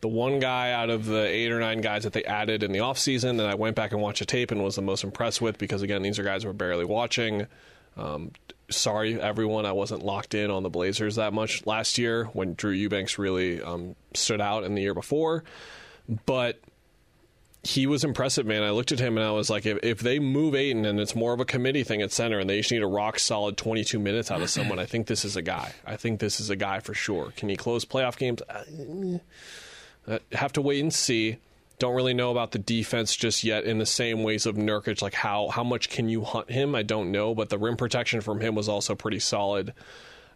The one guy out of the eight or nine guys that they added in the offseason that I went back and watched the tape and was the most impressed with because again these are guys who were barely watching. Um, sorry everyone, I wasn't locked in on the Blazers that much last year when Drew Eubanks really um, stood out in the year before, but he was impressive, man. I looked at him and I was like, if, if they move Ayton and it's more of a committee thing at center and they just need a rock solid 22 minutes out of someone, I think this is a guy. I think this is a guy for sure. Can he close playoff games? Uh, uh, have to wait and see. Don't really know about the defense just yet in the same ways of Nurkic. Like how how much can you hunt him? I don't know, but the rim protection from him was also pretty solid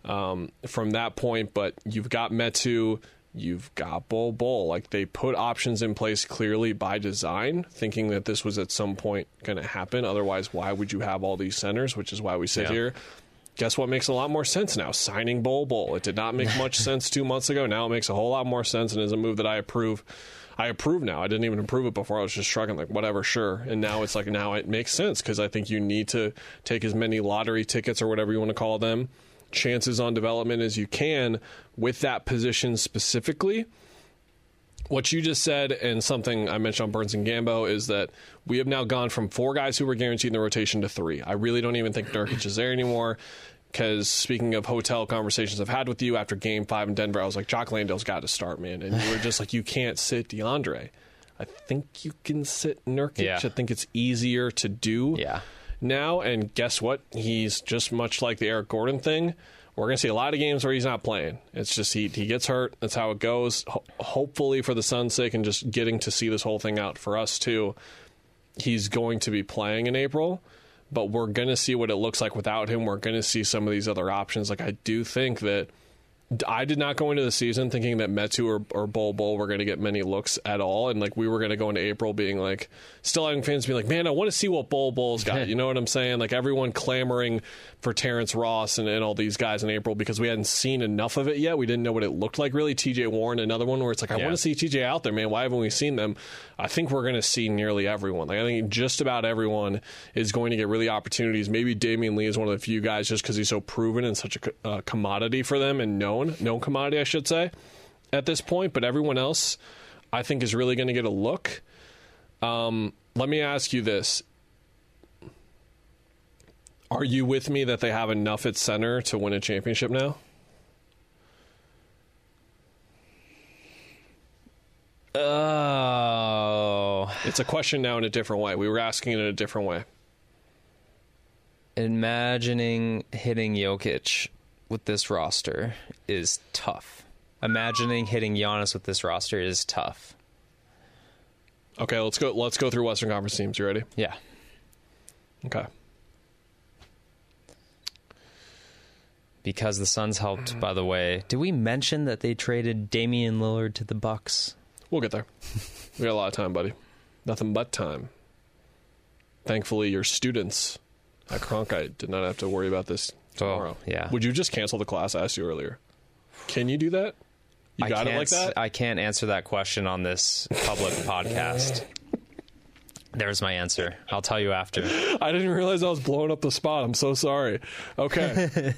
um, from that point. But you've got Metu, you've got Bol Bol. Like they put options in place clearly by design, thinking that this was at some point going to happen. Otherwise, why would you have all these centers? Which is why we sit Yeah. here. Guess what makes a lot more sense now? Signing Bol Bol. It did not make much <laughs> sense two months ago. Now it makes a whole lot more sense and is a move that I approve. I approve now. I didn't even approve it before. I was just shrugging, like, whatever, sure. And now it's like, now it makes sense because I think you need to take as many lottery tickets or whatever you want to call them, chances on development as you can with that position specifically. What you just said, and something I mentioned on Burns and Gambo, is that we have now gone from four guys who were guaranteed in the rotation to three. I really don't even think Nurkic is there anymore. Because speaking of hotel conversations I've had with you after Game Five in Denver, I was like, Jock Landale's got to start, man, and you were just like, you can't sit DeAndre. I think you can sit Nurkic. Yeah. I think it's easier to do Yeah. now. And guess what? He's just much like the Eric Gordon thing. We're going to see a lot of games where he's not playing. It's just he he gets hurt. That's how it goes. Ho- hopefully, for the Suns' sake, and just getting to see this whole thing out for us too, he's going to be playing in April. But we're going to see what it looks like without him. We're going to see some of these other options. Like I do think that I did not go into the season thinking that Metu or, or Bol Bol were going to get many looks at all. And like we were going to go into April being like, still having fans being like, man, I want to see what Bol Bol's got. <laughs> you know what I'm saying? Like everyone clamoring for Terrence Ross and, and all these guys in April because we hadn't seen enough of it yet. We didn't know what it looked like really. TJ Warren, another one where it's like, I Yeah. want to see TJ out there, man. Why haven't we seen them? I think we're going to see nearly everyone. Like I think just about everyone is going to get really opportunities. Maybe Damion Lee is one of the few guys just because he's so proven and such a uh, commodity for them and known, known commodity, I should say, at this point. But everyone else, I think, is really going to get a look. Um, let me ask you this. Are you with me that they have enough at center to win a championship now? Oh, It's a question now in a different way. We were asking it in a different way. imagining hitting Jokic with this roster is tough. Imagining hitting Giannis with this roster is tough. Okay, let's go. Let's go through Western Conference teams. You ready? Yeah. Okay. because the Suns helped. Mm. By the way, did we mention that they traded Damian Lillard to the Bucks? We'll get there. <laughs> we got a lot of time, buddy. Nothing but time. Thankfully, your students at Cronkite did not have to worry about this Oh, tomorrow. Oh, yeah. Would you just cancel the class I asked you earlier? Can you do that? You got I it can't, like that? I can't answer that question on this public <laughs> podcast. There's my answer. I'll tell you after. <laughs> I didn't realize I was blowing up the spot. I'm so sorry. Okay.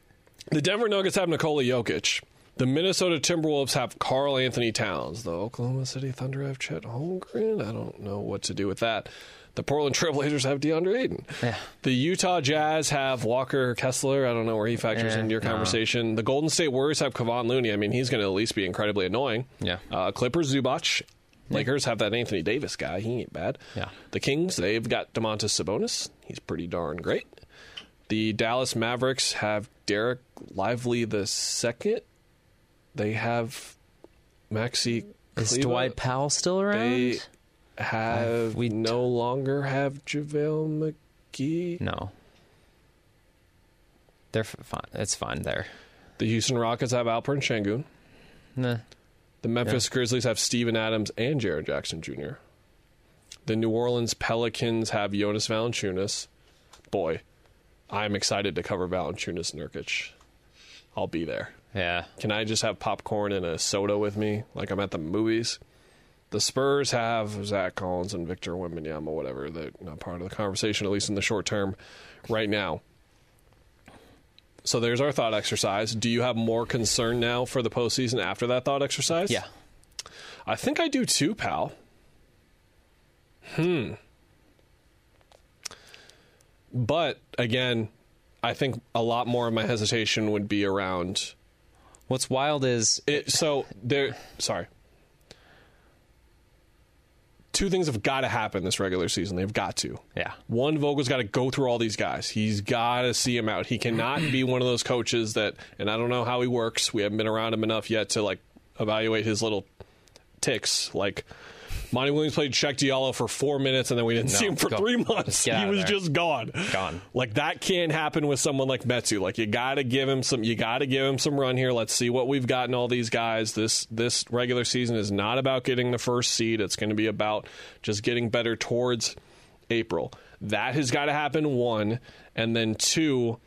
<laughs> the Denver Nuggets have Nikola Jokic. The Minnesota Timberwolves have Karl-Anthony Towns. The Oklahoma City Thunder have Chet Holmgren. I don't know what to do with that. The Portland Trailblazers have DeAndre Ayton. Yeah. The Utah Jazz have Walker Kessler. I don't know where he factors Eh, into your no. conversation. The Golden State Warriors have Kevon Looney. I mean, he's going to at least be incredibly annoying. Yeah. Uh, Clippers, Zubac. Lakers have that Anthony Davis guy. He ain't bad. Yeah. The Kings, they've got Domantas Sabonis. He's pretty darn great. The Dallas Mavericks have Dereck Lively the second. They have Maxi. Is. Dwight Powell still around? They have we- no longer have JaVale McGee. no. They're fine. It's fine there. The Houston Rockets have Alperen Sengun. Nah. The Memphis Grizzlies have Steven Adams and Jaren Jackson Jr. The New Orleans Pelicans have Jonas Valanciunas. Boy, I'm excited to cover Valanciunas Nurkic. I'll be there. Yeah. Can I just have popcorn and a soda with me, like I'm at the movies? The Spurs have Zach Collins and Victor Wembanyama, whatever. They're not part of the conversation, at least in the short term, right now. So there's our thought exercise. Do you have more concern now for the postseason after that thought exercise? Yeah. I think I do too, pal. Hmm. But again, I think a lot more of my hesitation would be around What's wild is it, so there. Sorry. Two things have got to happen this regular season. They've got to. yeah. One, Vogel's got to go through all these guys. He's got to see him out. He cannot be one of those coaches that, and I don't know how he works. We haven't been around him enough yet to like evaluate his little ticks. Like Monty Williams played Cheick Diallo for four minutes, and then we didn't see him for go- three months. He was there. just gone. Gone. Like that can't happen with someone like Metu. Like you got to give him some. You got to give him some run here. Let's see what we've gotten all these guys. This this regular season is not about getting the first seed. It's going to be about just getting better towards April. That has got to happen. One, and then two.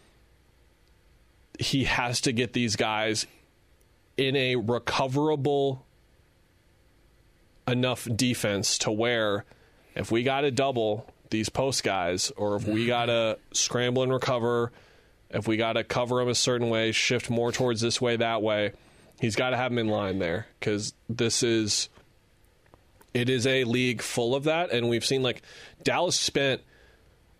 He has to get these guys in a recoverable enough defense to where if we got to double these post guys or if we got to scramble and recover, if we got to cover them a certain way, shift more towards this way, that way, he's got to have them in line there because this is. It is a league full of that, and we've seen like Dallas spent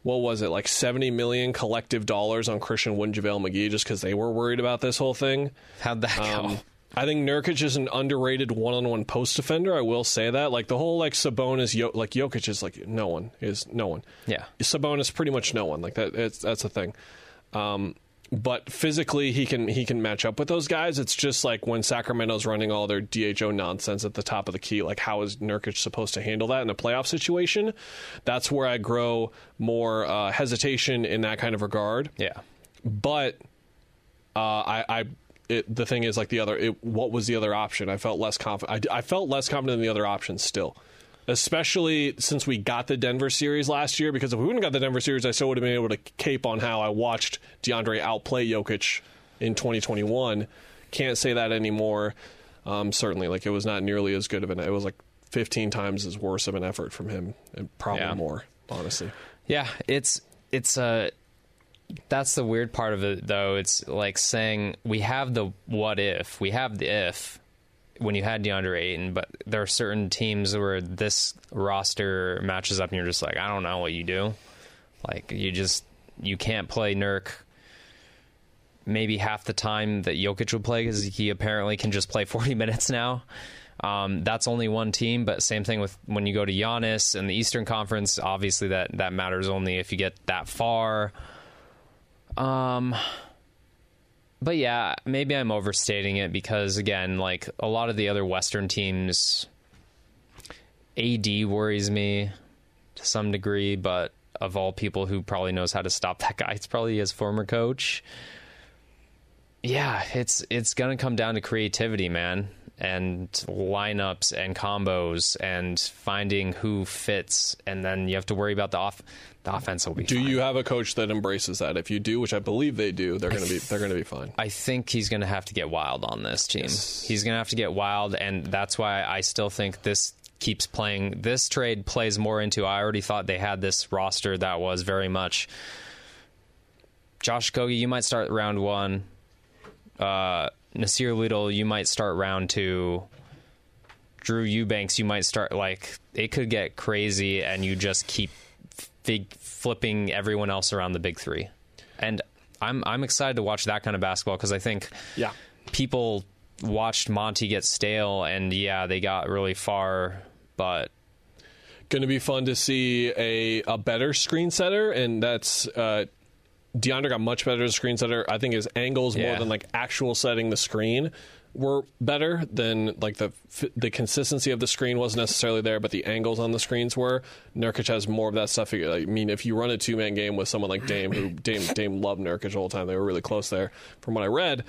what was it like 70 million collective dollars on Christian Wood and JaVale McGee just because they were worried about this whole thing. How'd that go? Um, I think Nurkic is an underrated one-on-one post defender. I will say that. Like the whole like Sabonis, Yo- like Jokic is like no one is no one. Yeah. Sabonis pretty much no one. Like that. It's, that's the thing. Um, but physically, he can he can match up with those guys. It's just like when Sacramento's running all their DHO nonsense at the top of the key. Like how is Nurkic supposed to handle that in a playoff situation? That's where I grow more uh, hesitation in that kind of regard yeah. but uh, I, I it, the thing is like the other. It, what was the other option? I felt less confident. I, I felt less confident in the other options still, especially since we got the Denver series last year. Because if we wouldn't have got the Denver series, I still would have been able to cape on how I watched DeAndre outplay Jokic in 2021. Can't say that anymore. Um, certainly, like it was not nearly as good of an. It was like 15 times as worse of an effort from him, and probably Yeah. more. Honestly, Yeah, it's it's uh that's the weird part of it though. It's like saying we have the what if, we have the if when you had DeAndre Ayton, but there are certain teams where this roster matches up and you're just like, I don't know what you do. Like you just you can't play Nurk maybe half the time that Jokic would play because he apparently can just play <laughs> 40 minutes now. Um, that's only one team, but same thing with when you go to Giannis and the Eastern Conference. Obviously, that that matters only if you get that far. Um, but yeah, maybe I'm overstating it because again, like a lot of the other Western teams, AD worries me to some degree, but of all people who probably knows how to stop <laughs> that guy. It's probably his former coach. Yeah, it's it's gonna come down to creativity, man, and lineups and combos and finding who fits, and then you have to worry about the off. The offense will be. Do fine. you have a coach that embraces that? If you do, which I believe they do, they're going to be they're going to be fine. I think he's going to have to get wild on this team. He's going to have to get wild, and that's why I still think this keeps playing. This trade plays more into. I already thought they had this roster that was very much. Josh Okogie, you might start round one. Uh, Nassir Little, you might start round two. Drew Eubanks, you might start like it could get crazy, and you just keep fig- flipping everyone else around the big three. And I'm I'm excited to watch that kind of basketball because I think Yeah. people watched Monty get stale, and yeah, they got really far, but Going to be fun to see a a better screen setter, and that's uh, DeAndre got much better as a screen setter. I think his angles more than like actual setting the screen were better than like the the consistency of the screen wasn't necessarily there, but the angles on the screens were. Nurkic has more of that stuff. I mean, if you run a two man game with someone like Dame, who <clears throat> Dame Dame loved Nurkic the whole time, they were really close there. From what I read,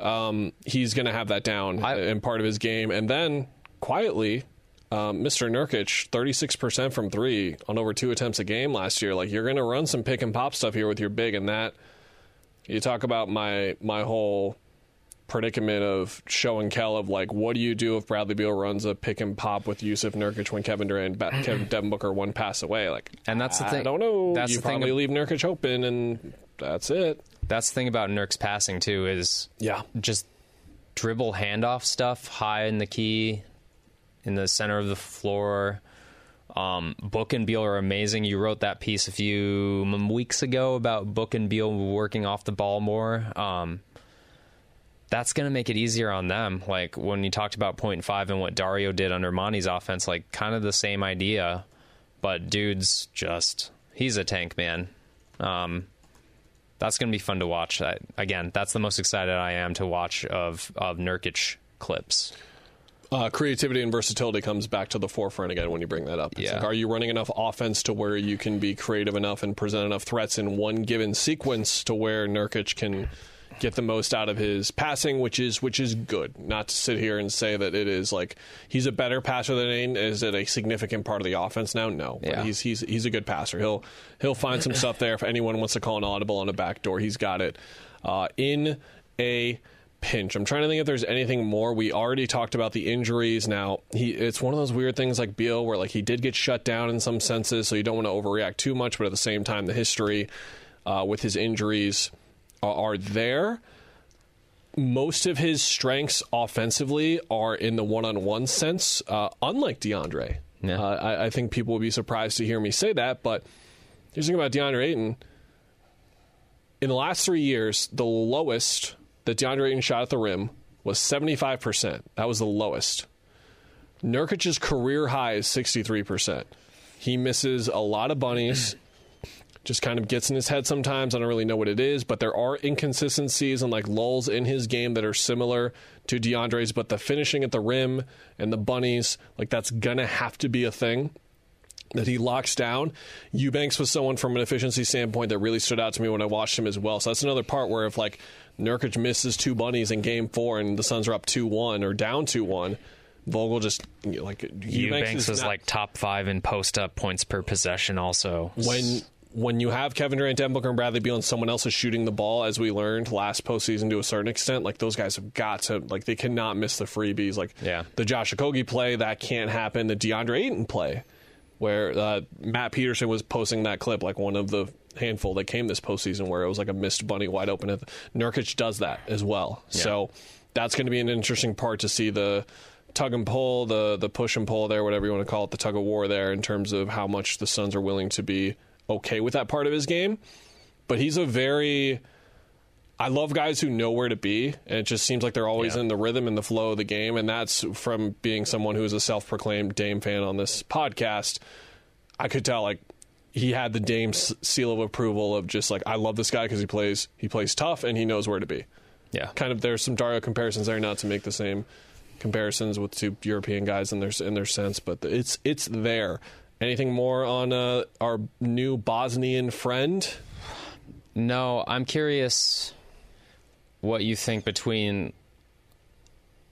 um, he's going to have that down I- in part of his game, and then quietly. Um, Mr. Nurkic, 36% from three on over two attempts a game last year. Like, you're going to run some pick and pop stuff here with your big, and that you talk about my my whole predicament of show and tell of like what do you do if Bradley Beal runs a pick and pop with Jusuf Nurkic when Kevin Durant, ba- <clears throat> Kevin Devin Booker one pass away? Like, And that's the thing. I thing- don't know. that's you the probably ab- leave Nurkic open, and that's it. that's the thing about Nurk's passing too is Yeah, just dribble handoff stuff high in the key, in the center of the floor. Um, Book and Beal are amazing. You wrote that piece a few weeks ago about Book and Beal working off the ball more. Um, that's going to make it easier on them. Like when you talked about point five and what Dario did under Monty's offense, like kind of the same idea, but dude's just he's a tank man. Um, that's going to be fun to watch. I, again, that's the most excited I am to watch of of Nurkic clips. uh, creativity and versatility comes back to the forefront again when you bring that up. It's Yeah. like, are you running enough offense to where you can be creative enough and present enough threats in one given sequence to where Nurkic can get the most out of his passing, which is which is good. Not to sit here and say that it is like he's a better passer than Ayton. Is it a significant part of the offense now? No, but Yeah. he's he's he's a good passer. He'll he'll find some stuff there. If anyone wants to call an audible on a back door, he's got it uh, in a pinch. I'm trying to think if there's anything more. We already talked about the injuries. Now he it's one of those weird things like Beal where like he did get shut down in some senses, so you don't want to overreact too much. But at the same time, the history uh, with his injuries are, are there. Most of his strengths offensively are in the one-on-one sense, uh, unlike DeAndre. Yeah. Uh, I, I think people will be surprised to hear me say that, but here's the thing about DeAndre Ayton. In the last three years, the lowest that DeAndre Ayton shot at the rim was 75%. That was the lowest. Nurkic's career high is 63%. He misses a lot of bunnies. Just kind of gets in his head sometimes. I don't really know what it is, but there are inconsistencies and like lulls in his game that are similar to DeAndre's. But the finishing at the rim and the bunnies, like that's gonna have to be a thing that he locks down. Eubanks was someone from an efficiency standpoint that really stood out to me when I watched him as well. So that's another part where if like Nurkic misses two bunnies in game four and the Suns are up 2 1 or down 2 1, Vogel just like Eubanks is was not- like top five in post up points per possession. Also, when when you have Kevin Durant, Devin Booker, and Bradley Beal, and someone else is shooting the ball, as we learned last postseason to a certain extent, like those guys have got to like they cannot miss the freebies. Like Yeah. the Josh Okogie play that can't happen. The DeAndre Ayton play, where uh, Matt Peterson was posting that clip, like one of the handful that came this postseason, where it was like a missed bunny wide open. Nurkic does that as well. So that's going to be an interesting part to see the tug and pull, the the push and pull there, whatever you want to call it, the tug of war there, in terms of how much the Suns are willing to be okay with that part of his game. But he's a very I love guys who know where to be, and it just seems like they're always Yeah. in the rhythm and the flow of the game. And that's from being someone who is a self-proclaimed Dame fan on this podcast. I could tell like he had the Dame seal of approval of just like I love this guy because he plays he plays tough and he knows where to be. yeah, Kind of there's some Dario comparisons there, not to make the same comparisons with two European guys in their in their sense, but it's it's there. Anything more on uh, our new Bosnian friend? No, I'm curious what you think between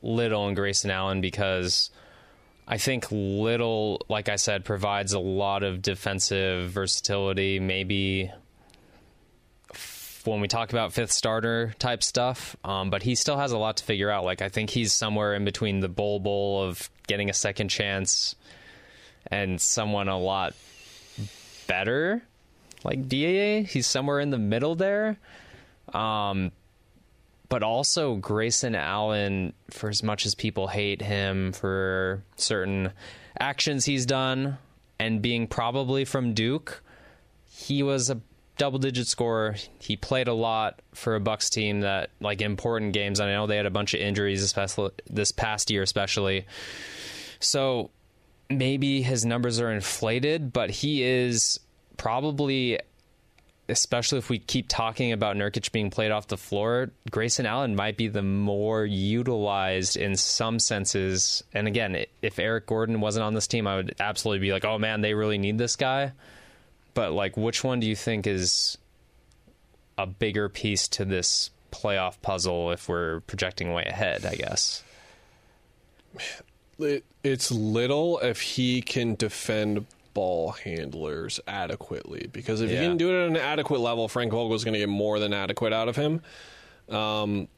Little and Grayson Allen because I think Little, like I said, provides a lot of defensive versatility. Maybe when we talk about fifth starter type stuff, um, but he still has a lot to figure out. Like I think he's somewhere in between the Bol Bol of getting a second chance and someone a lot better like DAA. He's somewhere in the middle there. Um, but also Grayson Allen, for as much as people hate him for certain actions he's done and being probably from Duke, he was a double digit scorer. He played a lot for a Bucks team that like important games. I know they had a bunch of injuries, especially this past year, especially. So maybe his numbers are inflated, but he is probably especially if we keep talking about Nurkic being played off the floor, Grayson Allen might be the more utilized in some senses. And again, if Eric Gordon wasn't on this team, I would absolutely be like, oh man, they really need this guy. But like, which one do you think is a bigger piece to this playoff puzzle if we're projecting way ahead, I guess? It, it's little if he can defend ball handlers adequately because if Yeah. he can do it at an adequate level, Frank Vogel's going to get more than adequate out of him. Um,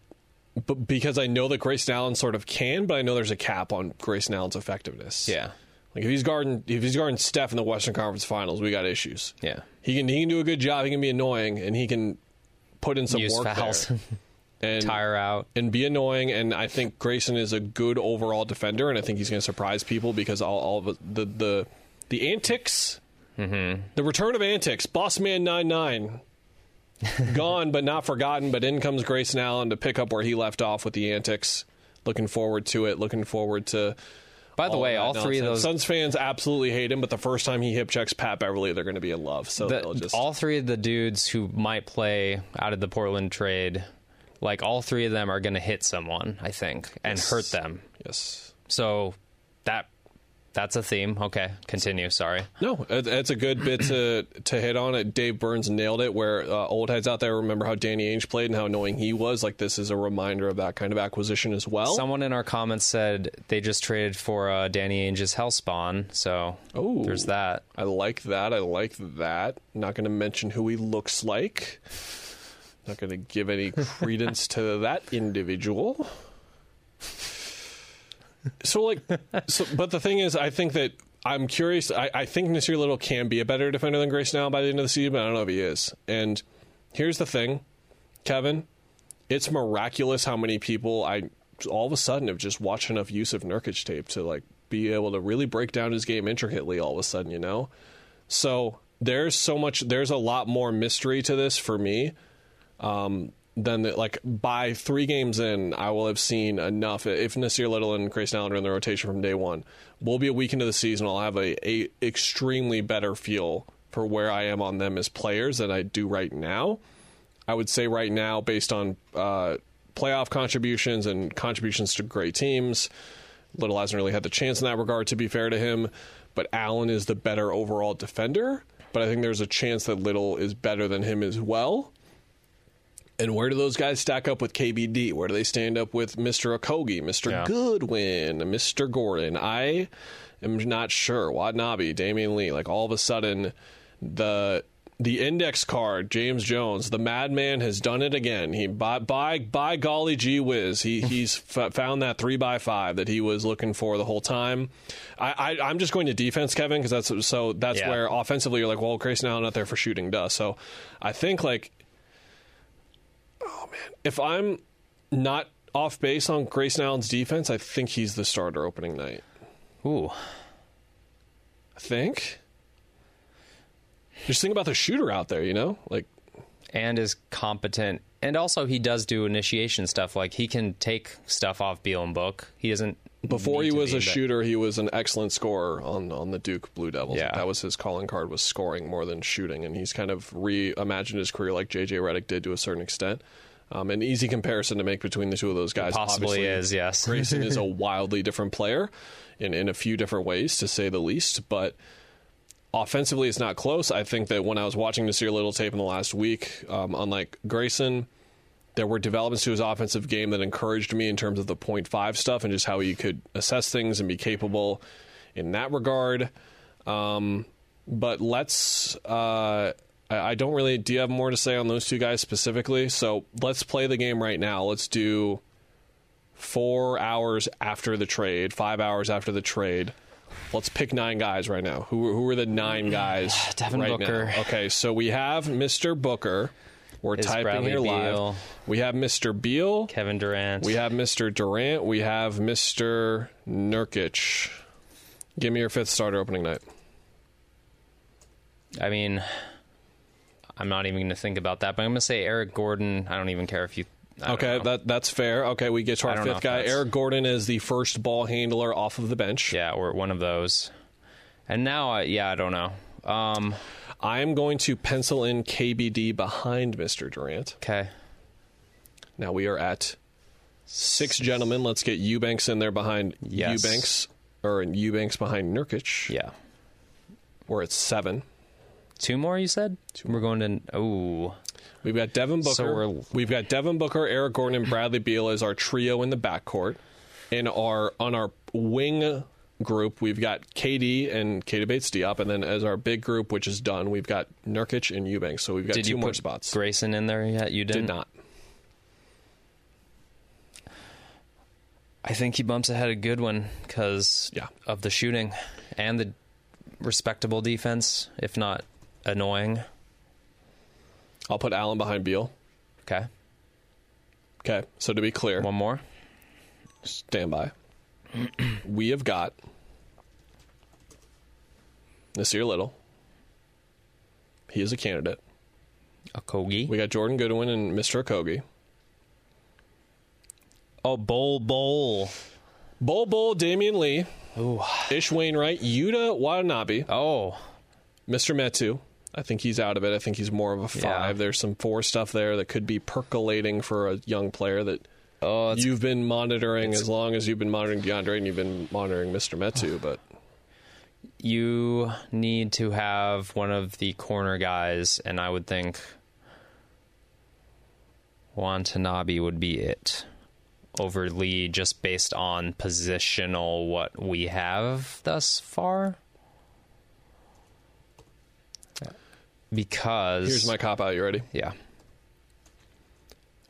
but because I know that Grayson Allen sort of can, but I know there's a cap on Grayson Allen's effectiveness. Yeah. like if he's guarding if he's guarding Steph in the Western Conference Finals, we got issues. Yeah. He can he can do a good job. He can be annoying, and he can put in some Use work fouls, there. <laughs> And tire out. and be annoying. And I think Grayson is a good overall defender, and I think he's going to surprise people because all, all the the the antics, Mm-hmm. the return of antics, Boss Man nine nine. <laughs> Gone but not forgotten. But in comes Grayson Allen to pick up where he left off with the antics. Looking forward to it. Looking forward to. By the way, that all three of those Suns fans absolutely hate him, but the first time he hip checks Pat Beverley, they're going to be in love. So the- just all three of the dudes who might play out of the Portland trade, like all three of them are going to hit someone, I think, and hurt them. yes. So that that's a theme. Okay, continue. Sorry. No, it's a good bit to <clears throat> to hit on it. Dave Burns nailed it. Where uh, old heads out there remember how Danny Ainge played and how annoying he was. Like this is a reminder of that kind of acquisition as well. Someone in our comments said they just traded for uh, Danny Ainge's Hellspawn, so Ooh. there's that. I like that. I like that. Not going to mention who he looks like. Not going to give any credence to that individual. So, like, so, but the thing is, I think that I'm curious. I, I think Nassir Little can be a better defender than Grayson by the end of the season, but I don't know if he is. And here's the thing, Kevin, it's miraculous how many people I all of a sudden have just watched enough Jusuf Nurkic tape to like be able to really break down his game intricately. All of a sudden, you know. So there's so much. There's a lot more mystery to this for me. Um, than that, like by three games in, I will have seen enough. If Nassir Little and Grayson Allen are in the rotation from day one, we'll be a week into the season. I'll have a, a extremely better feel for where I am on them as players than I do right now. I would say right now, based on uh, playoff contributions and contributions to great teams, Little hasn't really had the chance in that regard, to be fair to him. But Allen is the better overall defender. But I think there's a chance that Little is better than him as well. And where do those guys stack up with KBD? Where do they stand up with Mr. Okogie, Mr. Yeah. Goodwin, Mr. Gordon? I am not sure. Watanabe, Damion Lee, like all of a sudden, the the index card, James Jones, the madman has done it again. He by by, by golly gee whiz, he <laughs> he's f- found that three by five that he was looking for the whole time. I, I I'm just going to defense, Kevin, because that's so that's Yeah. where offensively you're like, well, Grayson Allen not there for shooting dust. So I think like Oh, if I'm not off base on Grayson Allen's defense, I think he's the starter opening night. Ooh, I think. Just think about the shooter out there, you know? Like, and is competent, and also he does do initiation stuff. Like he can take stuff off Beal and Book. He doesn't. Before he was a shooter, he was an excellent scorer on, on the Duke Blue Devils. Yeah. That was his calling card, was scoring more than shooting. And he's kind of reimagined his career like J.J. Redick did to a certain extent. Um, an easy comparison to make between the two of those guys. Possibly Obviously, is, yes. <laughs> Grayson is a wildly different player in, in a few different ways, to say the least. But offensively, it's not close. I think that when I was watching Nassir Little tape in the last week, um, unlike Grayson, there were developments to his offensive game that encouraged me in terms of the point five stuff and just how he could assess things and be capable in that regard. Um, but let's. Uh, I I don't really. Do you have more to say on those two guys specifically? So let's play the game right now. Let's do four hours after the trade, five hours after the trade. Let's pick nine guys right now. Who who are the nine guys? <sighs> Devin right Booker. Now? Okay, so we have Mr. Booker. We're Is typing Bradley here Beal. live. We have Mr. Beal. Kevin Durant. We have Mr. Durant. We have Mr. Nurkic. Give me your fifth starter opening night. I mean, I'm not even going to think about that, but I'm going to say Eric Gordon. I don't even care if you. I Okay, know. that that's fair. Okay, we get to our fifth guy. Eric Gordon is the first ball handler off of the bench. yeah, or one of those. And now, I, yeah, I don't know. Um, I am going to pencil in KBD behind Mr. Durant. okay, Now we are at six gentlemen. Let's get Eubanks in there behind Yes. Eubanks, or Eubanks behind Nurkic. yeah, We're at seven. two more. You said we're going to. Oh, We've got Devin Booker. So We've got Devin Booker, Eric Gordon, and Bradley Beal as our trio in the backcourt. In our on our wing group, we've got KD and Keita Bates Diop, and then as our big group, which is done, we've got Nurkic and Eubanks. So we've got did two you more put spots. Grayson in there yet? You didn't. Did not. I think he bumps ahead a good one because Yeah. of the shooting and the respectable defense, if not annoying. I'll put Allen behind Beal. Okay, Okay. So to be clear, one more. stand by. <clears throat> we have got Nassir Little. He is a candidate. Okogie. We got Jordan Goodwin and Mr. Okogie. Oh, Bol Bol. Bol Bol, Damion Lee, Ooh. Ish Wainwright, Yuta Watanabe, Oh, Mr. Metu. I think he's out of it. I think he's more of a five. Yeah. There's some four stuff there that could be percolating for a young player that oh, you've been monitoring as long as you've been monitoring DeAndre and you've been monitoring Mr. Metu. But you need to have one of the corner guys, and I would think Watanabe would be it over Lee, just based on positional what we have thus far. Because here's my cop out. You ready? yeah,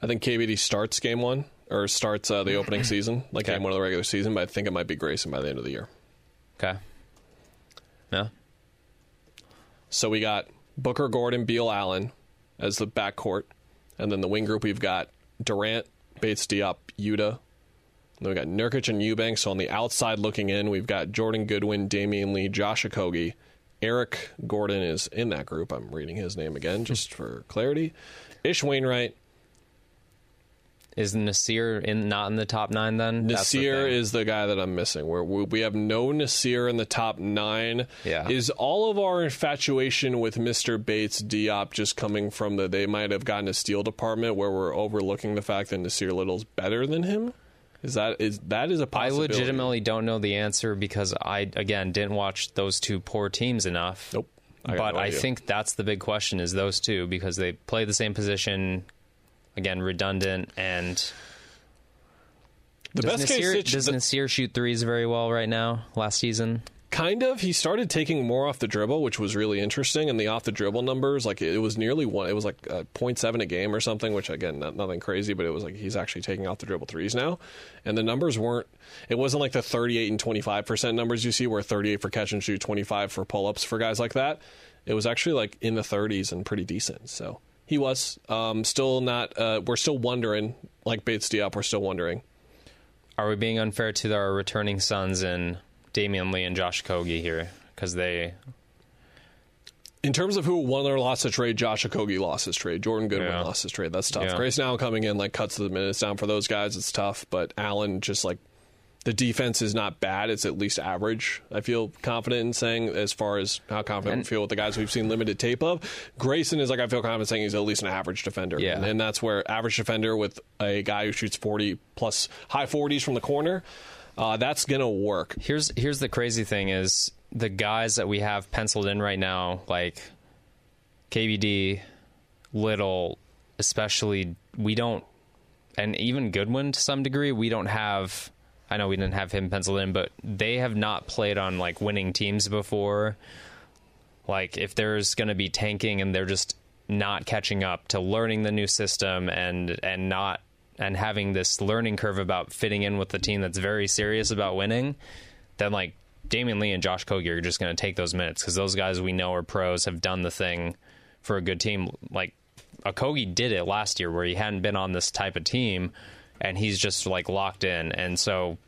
I think KBD starts game one or starts uh, the opening <clears throat> season, like Okay. game one of the regular season. But I think it might be Grayson by the end of the year. okay, yeah, So we got Booker, Gordon, Beal, Allen as the backcourt, and then the wing group we've got Durant, Bates, Diop, Yuta. Then we got Nurkic and Eubanks. So on the outside looking in, we've got Jordan Goodwin, Damion Lee, Josh Okogie. Eric Gordon is in that group. I'm reading his name again just for clarity. Ish Wainwright. Is Nassir in not in the top nine? Then That's the Nassir is the guy that I'm missing. Where we we have no Nassir in the top nine. Yeah. Is all of our infatuation with Mr. Bates Diop just coming from the they might have gotten a steal department where we're overlooking the fact that Nassir Little's better than him? Is that is that is a possibility? I legitimately don't know the answer because I again didn't watch those two poor teams enough. Nope. I but no I think that's the big question is those two because they play the same position again redundant and the does best Nassir, case does Nassir shoot threes very well right now last season Kind of. He started taking more off the dribble, which was really interesting. And the off the dribble numbers, like it was nearly one. It was like uh, 0.7 a game or something, which again, not, nothing crazy, but it was like he's actually taking off the dribble threes now. And the numbers weren't. It wasn't like the 38 and 25 percent numbers you see, where 38 for catch and shoot, 25 for pull ups for guys like that. It was actually like in the 30s and pretty decent. So he was um, still not. Uh, we're still wondering, like Bates Diop, we're still wondering. are we being unfair to our returning sons and Damion Lee and Josh Okogie here because they In terms of who won or lost the trade, Josh Okogie lost his trade. Jordan Goodwin Yeah. lost his trade. That's tough. Yeah. Grayson coming in like cuts the minutes down for those guys. It's tough, but Allen just like the defense is not bad. It's at least average. I feel confident in saying as far as how confident we feel with the guys we've seen limited tape of. Grayson is like I feel confident saying he's at least an average defender. Yeah. and, and that's where average defender with a guy who shoots forty plus high forties from the corner. Uh, that's gonna work. Here's here's the crazy thing is the guys that we have penciled in right now, like KBD, Little, especially, we don't, and even Goodwin to some degree, we don't have. I know we didn't have him penciled in, but they have not played on like winning teams before. Like if there's going to be tanking and they're just not catching up to learning the new system and and not and having this learning curve about fitting in with the team that's very serious about winning, then like Damion Lee and Josh Okogie are just going to take those minutes because those guys we know are pros, have done the thing for a good team. Like Okogie did it last year where he hadn't been on this type of team and he's just like locked in. And so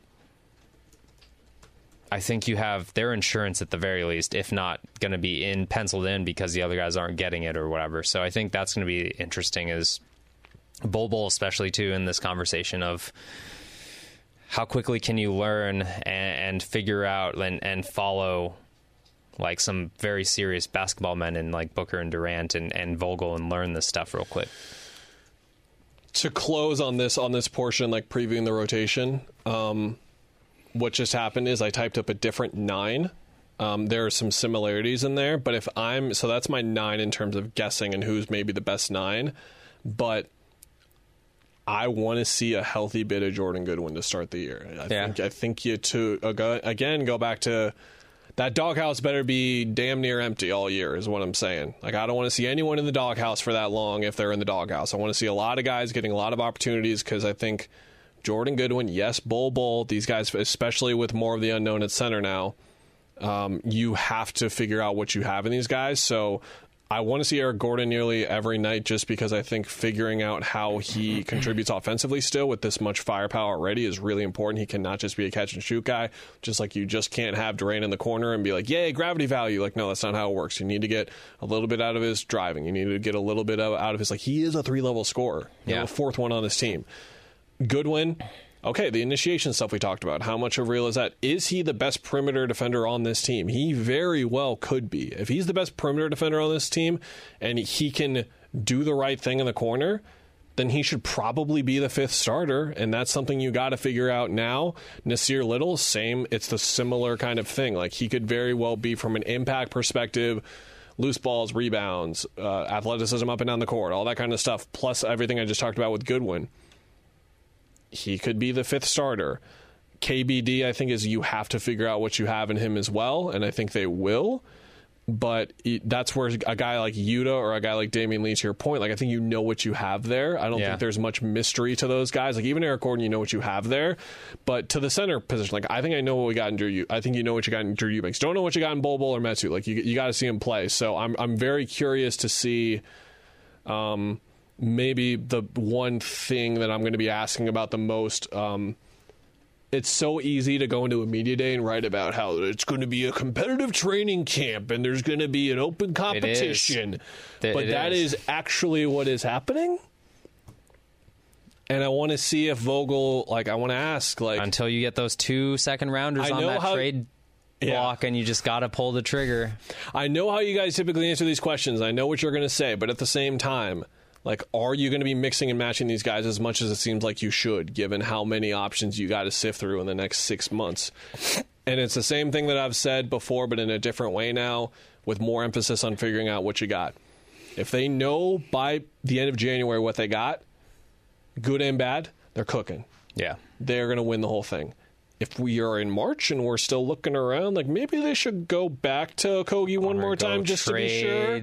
I think you have their insurance at the very least, if not going to be in penciled in because the other guys aren't getting it or whatever. So I think that's going to be interesting. Is Bol Bol especially too in this conversation of how quickly can you learn and, and figure out and, and follow like some very serious basketball men in like Booker and Durant and, and Vogel and learn this stuff real quick. To close on this on this portion, like previewing the rotation, um, what just happened is I typed up a different nine. Um, there are some similarities in there, but if I'm so that's my nine in terms of guessing and who's maybe the best nine, but I want to see a healthy bit of Jordan Goodwin to start the year. I Yeah. think I think you to again go back to that doghouse better be damn near empty all year is what I'm saying. Like I don't want to see anyone in the doghouse for that long if they're in the doghouse. I want to see a lot of guys getting a lot of opportunities because I think Jordan Goodwin, yes, Bol Bol, these guys, especially with more of the unknown at center now, um, you have to figure out what you have in these guys. So I want to see Eric Gordon nearly every night just because I think figuring out how he contributes offensively still with this much firepower already is really important. He cannot just be a catch and shoot guy, just like you just can't have Durant in the corner and be like, yay, gravity value. Like, no, that's not how it works. You need to get a little bit out of his driving. You need to get a little bit out of his, like, he is a three level scorer, you know, Yeah. a fourth one on his team. Goodwin. Okay, the initiation stuff we talked about. How much of real is that? Is he the best perimeter defender on this team? He very well could be. If he's the best perimeter defender on this team and he can do the right thing in the corner, then he should probably be the fifth starter. And that's something you got to figure out now. Nassir Little, same. It's the similar kind of thing. Like he could very well be from an impact perspective loose balls, rebounds, uh, athleticism up and down the court, all that kind of stuff, plus everything I just talked about with Goodwin he could be the fifth starter. KBD, I think, is you have to figure out what you have in him as well, and I think they will. But that's where a guy like Yuta or a guy like Damion Lee, to your point, like I think you know what you have there. I don't Yeah. think there's much mystery to those guys. Like even Eric Gordon, you know what you have there. But to the center position, like I think I know what we got in Drew. I think you know what you got in Drew Eubanks. Don't know what you got in Bol Bol or Metu. Like you, you got to see him play. So I'm I'm very curious to see um, maybe the one thing that I'm going to be asking about the most. Um, it's so easy to go into a media day and write about how it's going to be a competitive training camp and there's going to be an open competition. Th- but that is. is actually what is happening. And I want to see if Vogel, like, I want to ask, like, Until you get those two second rounders I on that how- trade Yeah. block, and you just got to pull the trigger. I know how you guys typically answer these questions. I know what you're going to say, but at the same time, like, are you going to be mixing and matching these guys as much as it seems like you should, given how many options you got to sift through in the next six months? And it's the same thing that I've said before, but in a different way now, with more emphasis on figuring out what you got. If they know by the end of January what they got, good and bad, they're cooking Yeah. they're going to win the whole thing. If we are in March and we're still looking around, like maybe they should go back to Kogi one Or more time just to be sure.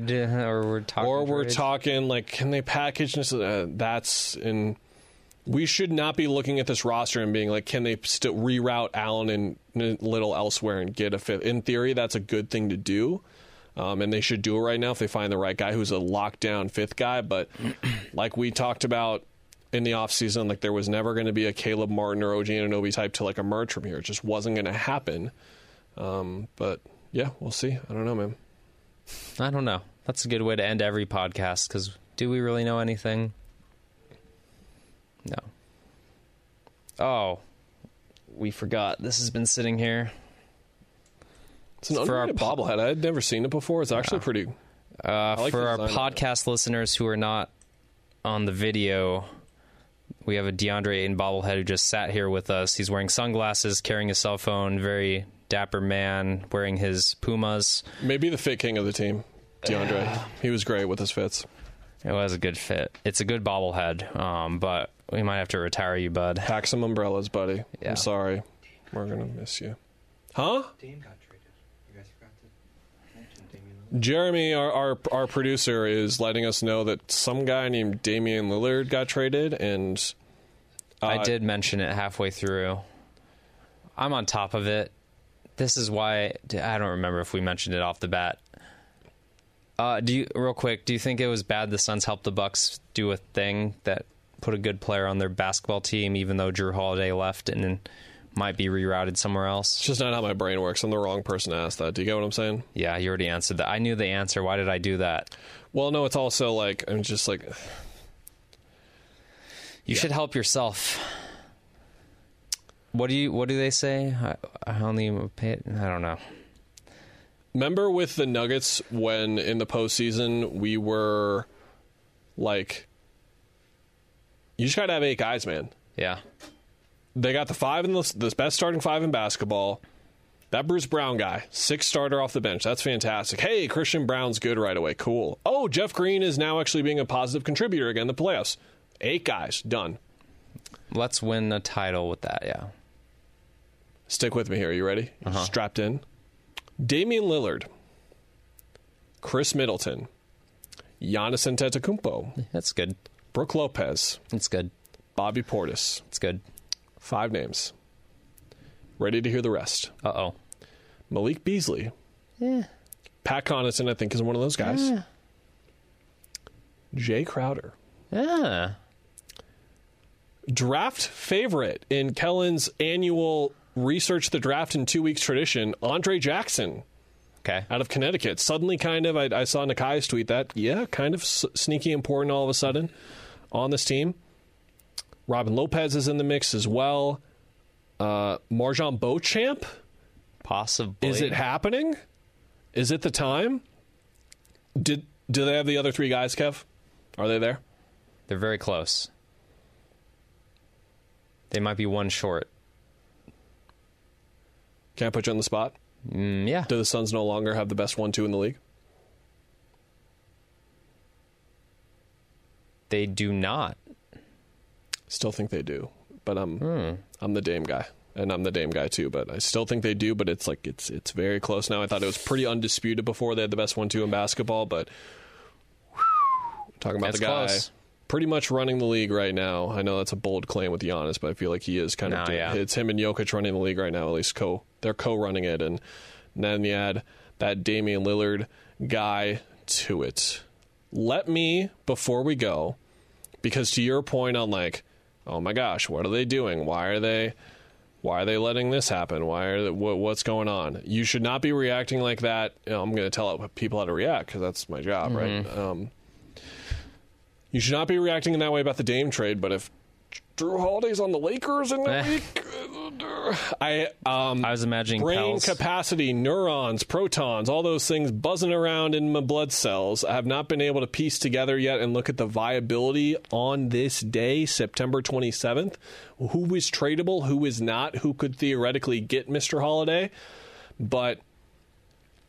Or we're talking. Or we're trade. talking like, can they package this? Uh, that's in. We should not be looking at this roster and being like, can they still reroute Allen and Little elsewhere and get a fifth? In theory, that's a good thing to do. Um, and they should do it right now if they find the right guy who's a lockdown fifth guy. But <clears throat> like we talked about in the offseason, like there was never going to be a Caleb Martin or OG Anunoby type to like emerge from here. It just wasn't going to happen. Um, but yeah, we'll see. I don't know, man. I don't know. That's a good way to end every podcast because do we really know anything? No. Oh, we forgot. This has been sitting here. It's an For our underrated po- bobblehead. I had never seen it before. It's actually pretty. Uh, like for our design of it. podcast listeners who are not on the video, we have a DeAndre Ayton bobblehead who just sat here with us. He's wearing sunglasses, carrying a cell phone, very dapper man wearing his Pumas. Maybe the fit king of the team, DeAndre. he was great with his fits. It was a good fit. It's a good bobblehead, um, but we might have to retire you, bud. Pack some umbrellas, buddy. Yeah. I'm sorry. We're gonna miss you. Huh? Dame got traded. You guys forgot to mention Damian Lillard. Jeremy, our, our our producer, is letting us know that some guy named Damian Lillard got traded, and I uh, did mention it halfway through. I'm on top of it. This is why I don't remember if we mentioned it off the bat. Uh, do you real quick? Do you think it was bad the Suns helped the Bucks do a thing that put a good player on their basketball team, even though Jrue Holiday left and then might be rerouted somewhere else? It's just not how my brain works. I'm the wrong person to ask that. Do you get what I'm saying? Yeah, you already answered that. I knew the answer. Why did I do that? Well, no, it's also like I'm just like You should help yourself. What do you? What do they say? I, I only pay it. I don't know. remember with the Nuggets when in the postseason we were like, you just got to have eight guys, man. Yeah, They got the five in the, the best starting five in basketball. That Bruce Brown guy, six starter off the bench. That's fantastic. Hey, Christian Braun's good right away. Cool. Oh, Jeff Green is now actually being a positive contributor again in the playoffs. Eight guys done. let's win a title with that. Yeah. Stick with me here. You ready? Uh-huh. Strapped in. Damian Lillard, Khris Middleton, Giannis Antetokounmpo, That's good. Brook Lopez, That's good. Bobby Portis. That's good. Five names. Ready to hear the rest. Uh oh. Malik Beasley. Yeah. Pat Connaughton, I think, is one of those guys. Jay Crowder. Yeah. Draft favorite in Kellen's annual Research the Draft in Two Weeks tradition, Andre Jackson Okay. out of Connecticut. Suddenly, kind of, I, I saw Nakai's tweet that, yeah, kind of s- sneaky important all of a sudden on this team. Robin Lopez is in the mix as well. Uh, MarJon Beauchamp. Possibly. Is it happening? Is it the time? Did do they have the other three guys, Kev? Are they there? They're very close. They might be one short. Can't put you on the spot. Mm, yeah. Do the Suns no longer have the best one-two in the league? They do not. Still think they do, but I'm Hmm. I'm the Dame guy, and I'm the Dame guy too. But I still think they do. But it's like it's it's very close now. I thought it was pretty undisputed before they had the best one-two in basketball, but talking about That's the guy close. pretty much running the league right now. I know that's a bold claim with Giannis, but I feel like he is kind of doing- yeah. it's him and Jokic running the league right now. At least co they're co-running it, and then you add that Damian Lillard guy to it. Let me before we go, because to your point on like, oh my gosh, what are they doing? Why are they? Why are they letting this happen? Why are they, what, what's going on? You should not be reacting like that. You know, I'm going to tell people how to react because that's my job, right? Um, you should not be reacting in that way about the Dame trade. But if Jrue Holiday's on the Lakers in the Eh. week, I um, I was imagining brain capacity, neurons, protons, all those things buzzing around in my blood cells. I have not been able to piece together yet and look at the viability on this day, September 27th. Who is tradable, who is not, who could theoretically get Mr. Holiday. But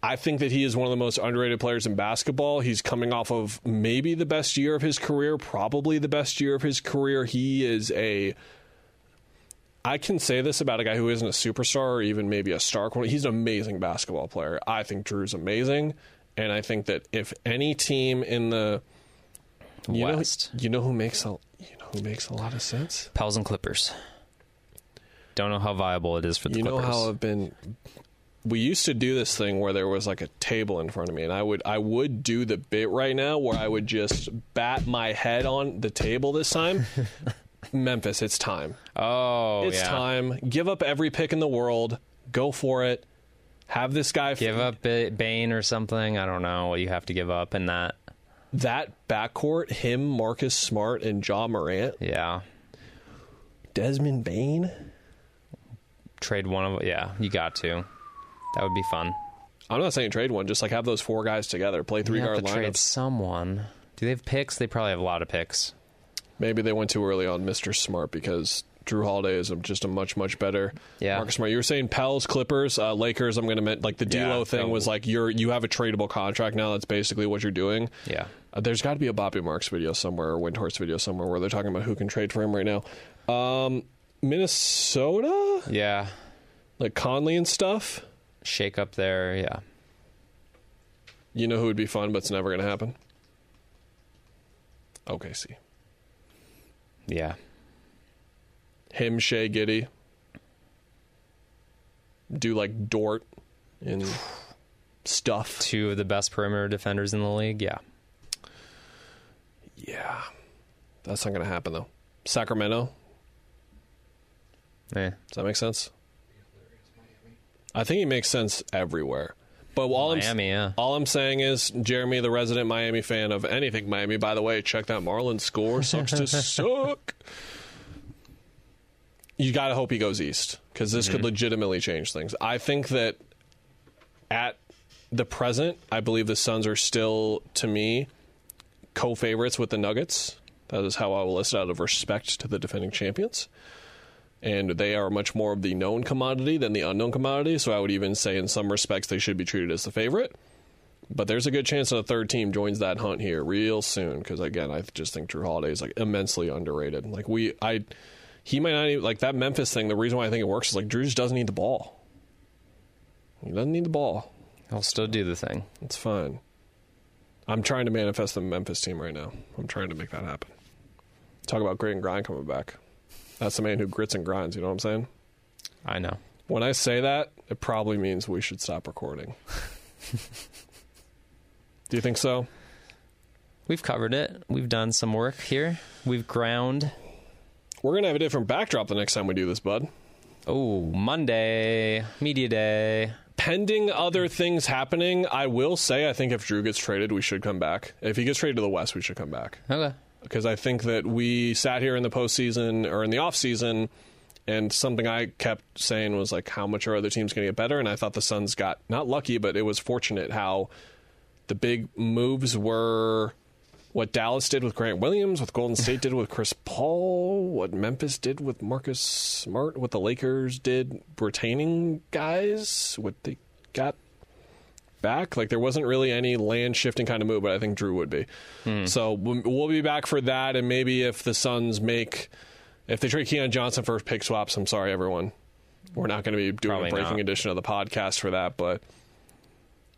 I think that he is one of the most underrated players in basketball. He's coming off of maybe the best year of his career, probably the best year of his career. He is a I can say this about a guy who isn't a superstar or even maybe a star. He's an amazing basketball player. I think Jrue's amazing, and I think that if any team in the you West. know, you know who makes a you know who makes a lot of sense. Pels and Clippers. Don't know how viable it is for the you know Clippers. how I've been. We used to do this thing where there was like a table in front of me, and I would I would do the bit right now where I would just bat my head on the table this time. <laughs> Memphis, it's time. oh, It's yeah. time. Give up every pick in the world. Go for it. Have this guy Give up Ba- Bane or something. I don't know what you have to give up in that. that backcourt. Him, Marcus Smart, and Ja Morant. Yeah. Desmond Bane. Trade one of Yeah, you got to. That would be fun. I'm not saying trade one. Just like have those four guys together. Play three You have guard to trade someone. Do they have picks? They probably have a lot of picks. Maybe they went too early on Mr. Smart because Jrue Holiday is just a much much better Yeah. Marcus Smart. You were saying Pels, Clippers, uh, Lakers. I'm going to like the Yeah, D'Lo thing that was like you're you have a tradable contract now. That's basically what you're doing. Yeah. Uh, there's got to be a Bobby Marks video somewhere or Windhorst video somewhere where they're talking about who can trade for him right now. Um, Minnesota, Yeah. like Conley and stuff. Shake up there. Yeah. You know who would be fun, but it's never going to happen. OKC. Yeah. Him, Shai, Giddey. Do like Dort and stuff. Two of the best perimeter defenders in the league. Yeah. Yeah. That's not going to happen, though. Sacramento. Eh. Does that make sense? I think he makes sense everywhere. But all I'm, yeah. all I'm saying is, Jeremy, the resident Miami fan of anything Miami, by the way, check that Marlins score. Sucks to <laughs> suck. You got to hope he goes east because this could mm-hmm. legitimately change things. I think that at the present, I believe the Suns are still, to me, co favorites with the Nuggets. That is how I will list it out of respect to the defending champions and they are much more of the known commodity than the unknown commodity. So I would even say, in some respects, they should be treated as the favorite. But there's a good chance that a third team joins that hunt here real soon. Because again, I just think Jrue Holiday is like immensely underrated. Like we, I, he might not even like that Memphis thing. The reason why I think it works is like Jrue just doesn't need the ball. He doesn't need the ball. He'll still do the thing. It's fine. I'm trying to manifest the Memphis team right now. I'm trying to make that happen. Talk about grit and grind coming back. That's the man who grits and grinds. You know what I'm saying? I know. When I say that, it probably means we should stop recording. <laughs> Do you think so? We've covered it. We've done some work here. We've ground. We're going to have a different backdrop the next time we do this, bud. Oh, Monday, media day. Pending other things happening, I will say I think if Jrue gets traded, we should come back. If he gets traded to the West, we should come back. Okay. Because I think that we sat here in the postseason or in the offseason, and something I kept saying was like, how much are other teams going to get better? And I thought the Suns got not lucky, but it was fortunate how the big moves were what Dallas did with Grant Williams, what Golden State did with Chris Paul, what Memphis did with Marcus Smart, what the Lakers did retaining guys, what they got back. Like there wasn't really any land shifting kind of move, but I think Jrue would be. So we'll we'll be back for that, and maybe if the Suns make, if they trade Keon Johnson for pick swaps, I'm sorry everyone, we're not going to be doing Probably a breaking not. edition of the podcast for that, but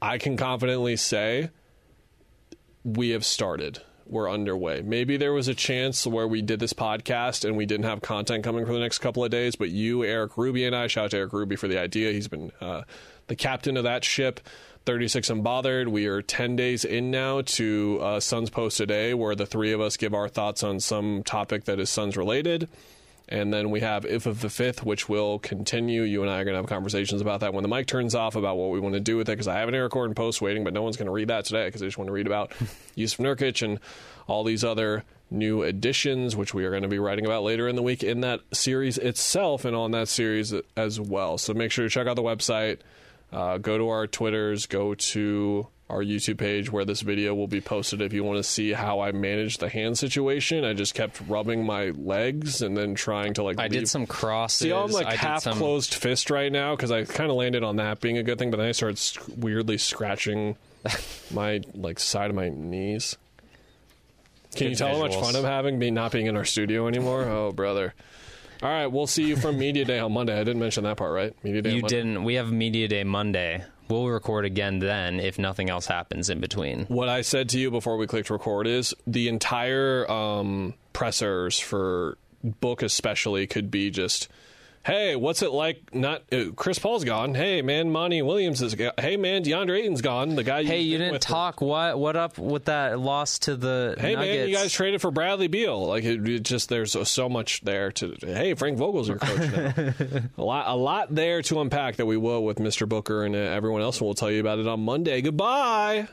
I can confidently say we have started. We're underway. Maybe there was a chance where we did this podcast and we didn't have content coming for the next couple of days, but you, Eric Ruby, and I, shout out to Eric Ruby for the idea. He's been uh, the captain of that ship. 36 and bothered We are 10 days in now to uh, Suns Post Today, where the three of us give our thoughts on some topic that is Suns related. And then we have If of the Fifth, which will continue. You and I are going to have conversations about that when the mic turns off about what we want to do with it. Because I have an Eric Gordon post waiting, but no one's going to read that today because they just want to read about <laughs> Jusuf Nurkic and all these other new additions, which we are going to be writing about later in the week in that series itself and on that series as well. So make sure to check out the website. Uh, go to our Twitters, go to our YouTube page where this video will be posted if you want to see how I managed the hand situation. I just kept rubbing my legs and then trying to like. I leave- did some crosses. See, I'm like I half some- closed fist right now because I kind of landed on that being a good thing, but then I started sc- weirdly scratching <laughs> my like side of my knees. Can Good you tell how much fun I'm having me not being in our studio anymore? Oh, brother. All right, we'll see you from Media Day on Monday. I didn't mention that part, right? Media Day You Monday. didn't. We have media day Monday. We'll record again then if nothing else happens in between. What I said to you before we clicked record is the entire um, pressers for book especially could be just, hey, what's it like? Not uh, Chris Paul's gone. Hey man, Monty Williams is. Go- hey man, DeAndre Ayton's gone. The guy. Hey, you didn't with- talk. What what up with that loss to the Hey Nuggets? man, you guys traded for Bradley Beal. Like it, it just there's so, so much there to. Hey, Frank Vogel's your coach now. <laughs> a lot, a lot there to unpack that we will with Mr. Booker and uh, everyone else, and we'll tell you about it on Monday. Goodbye.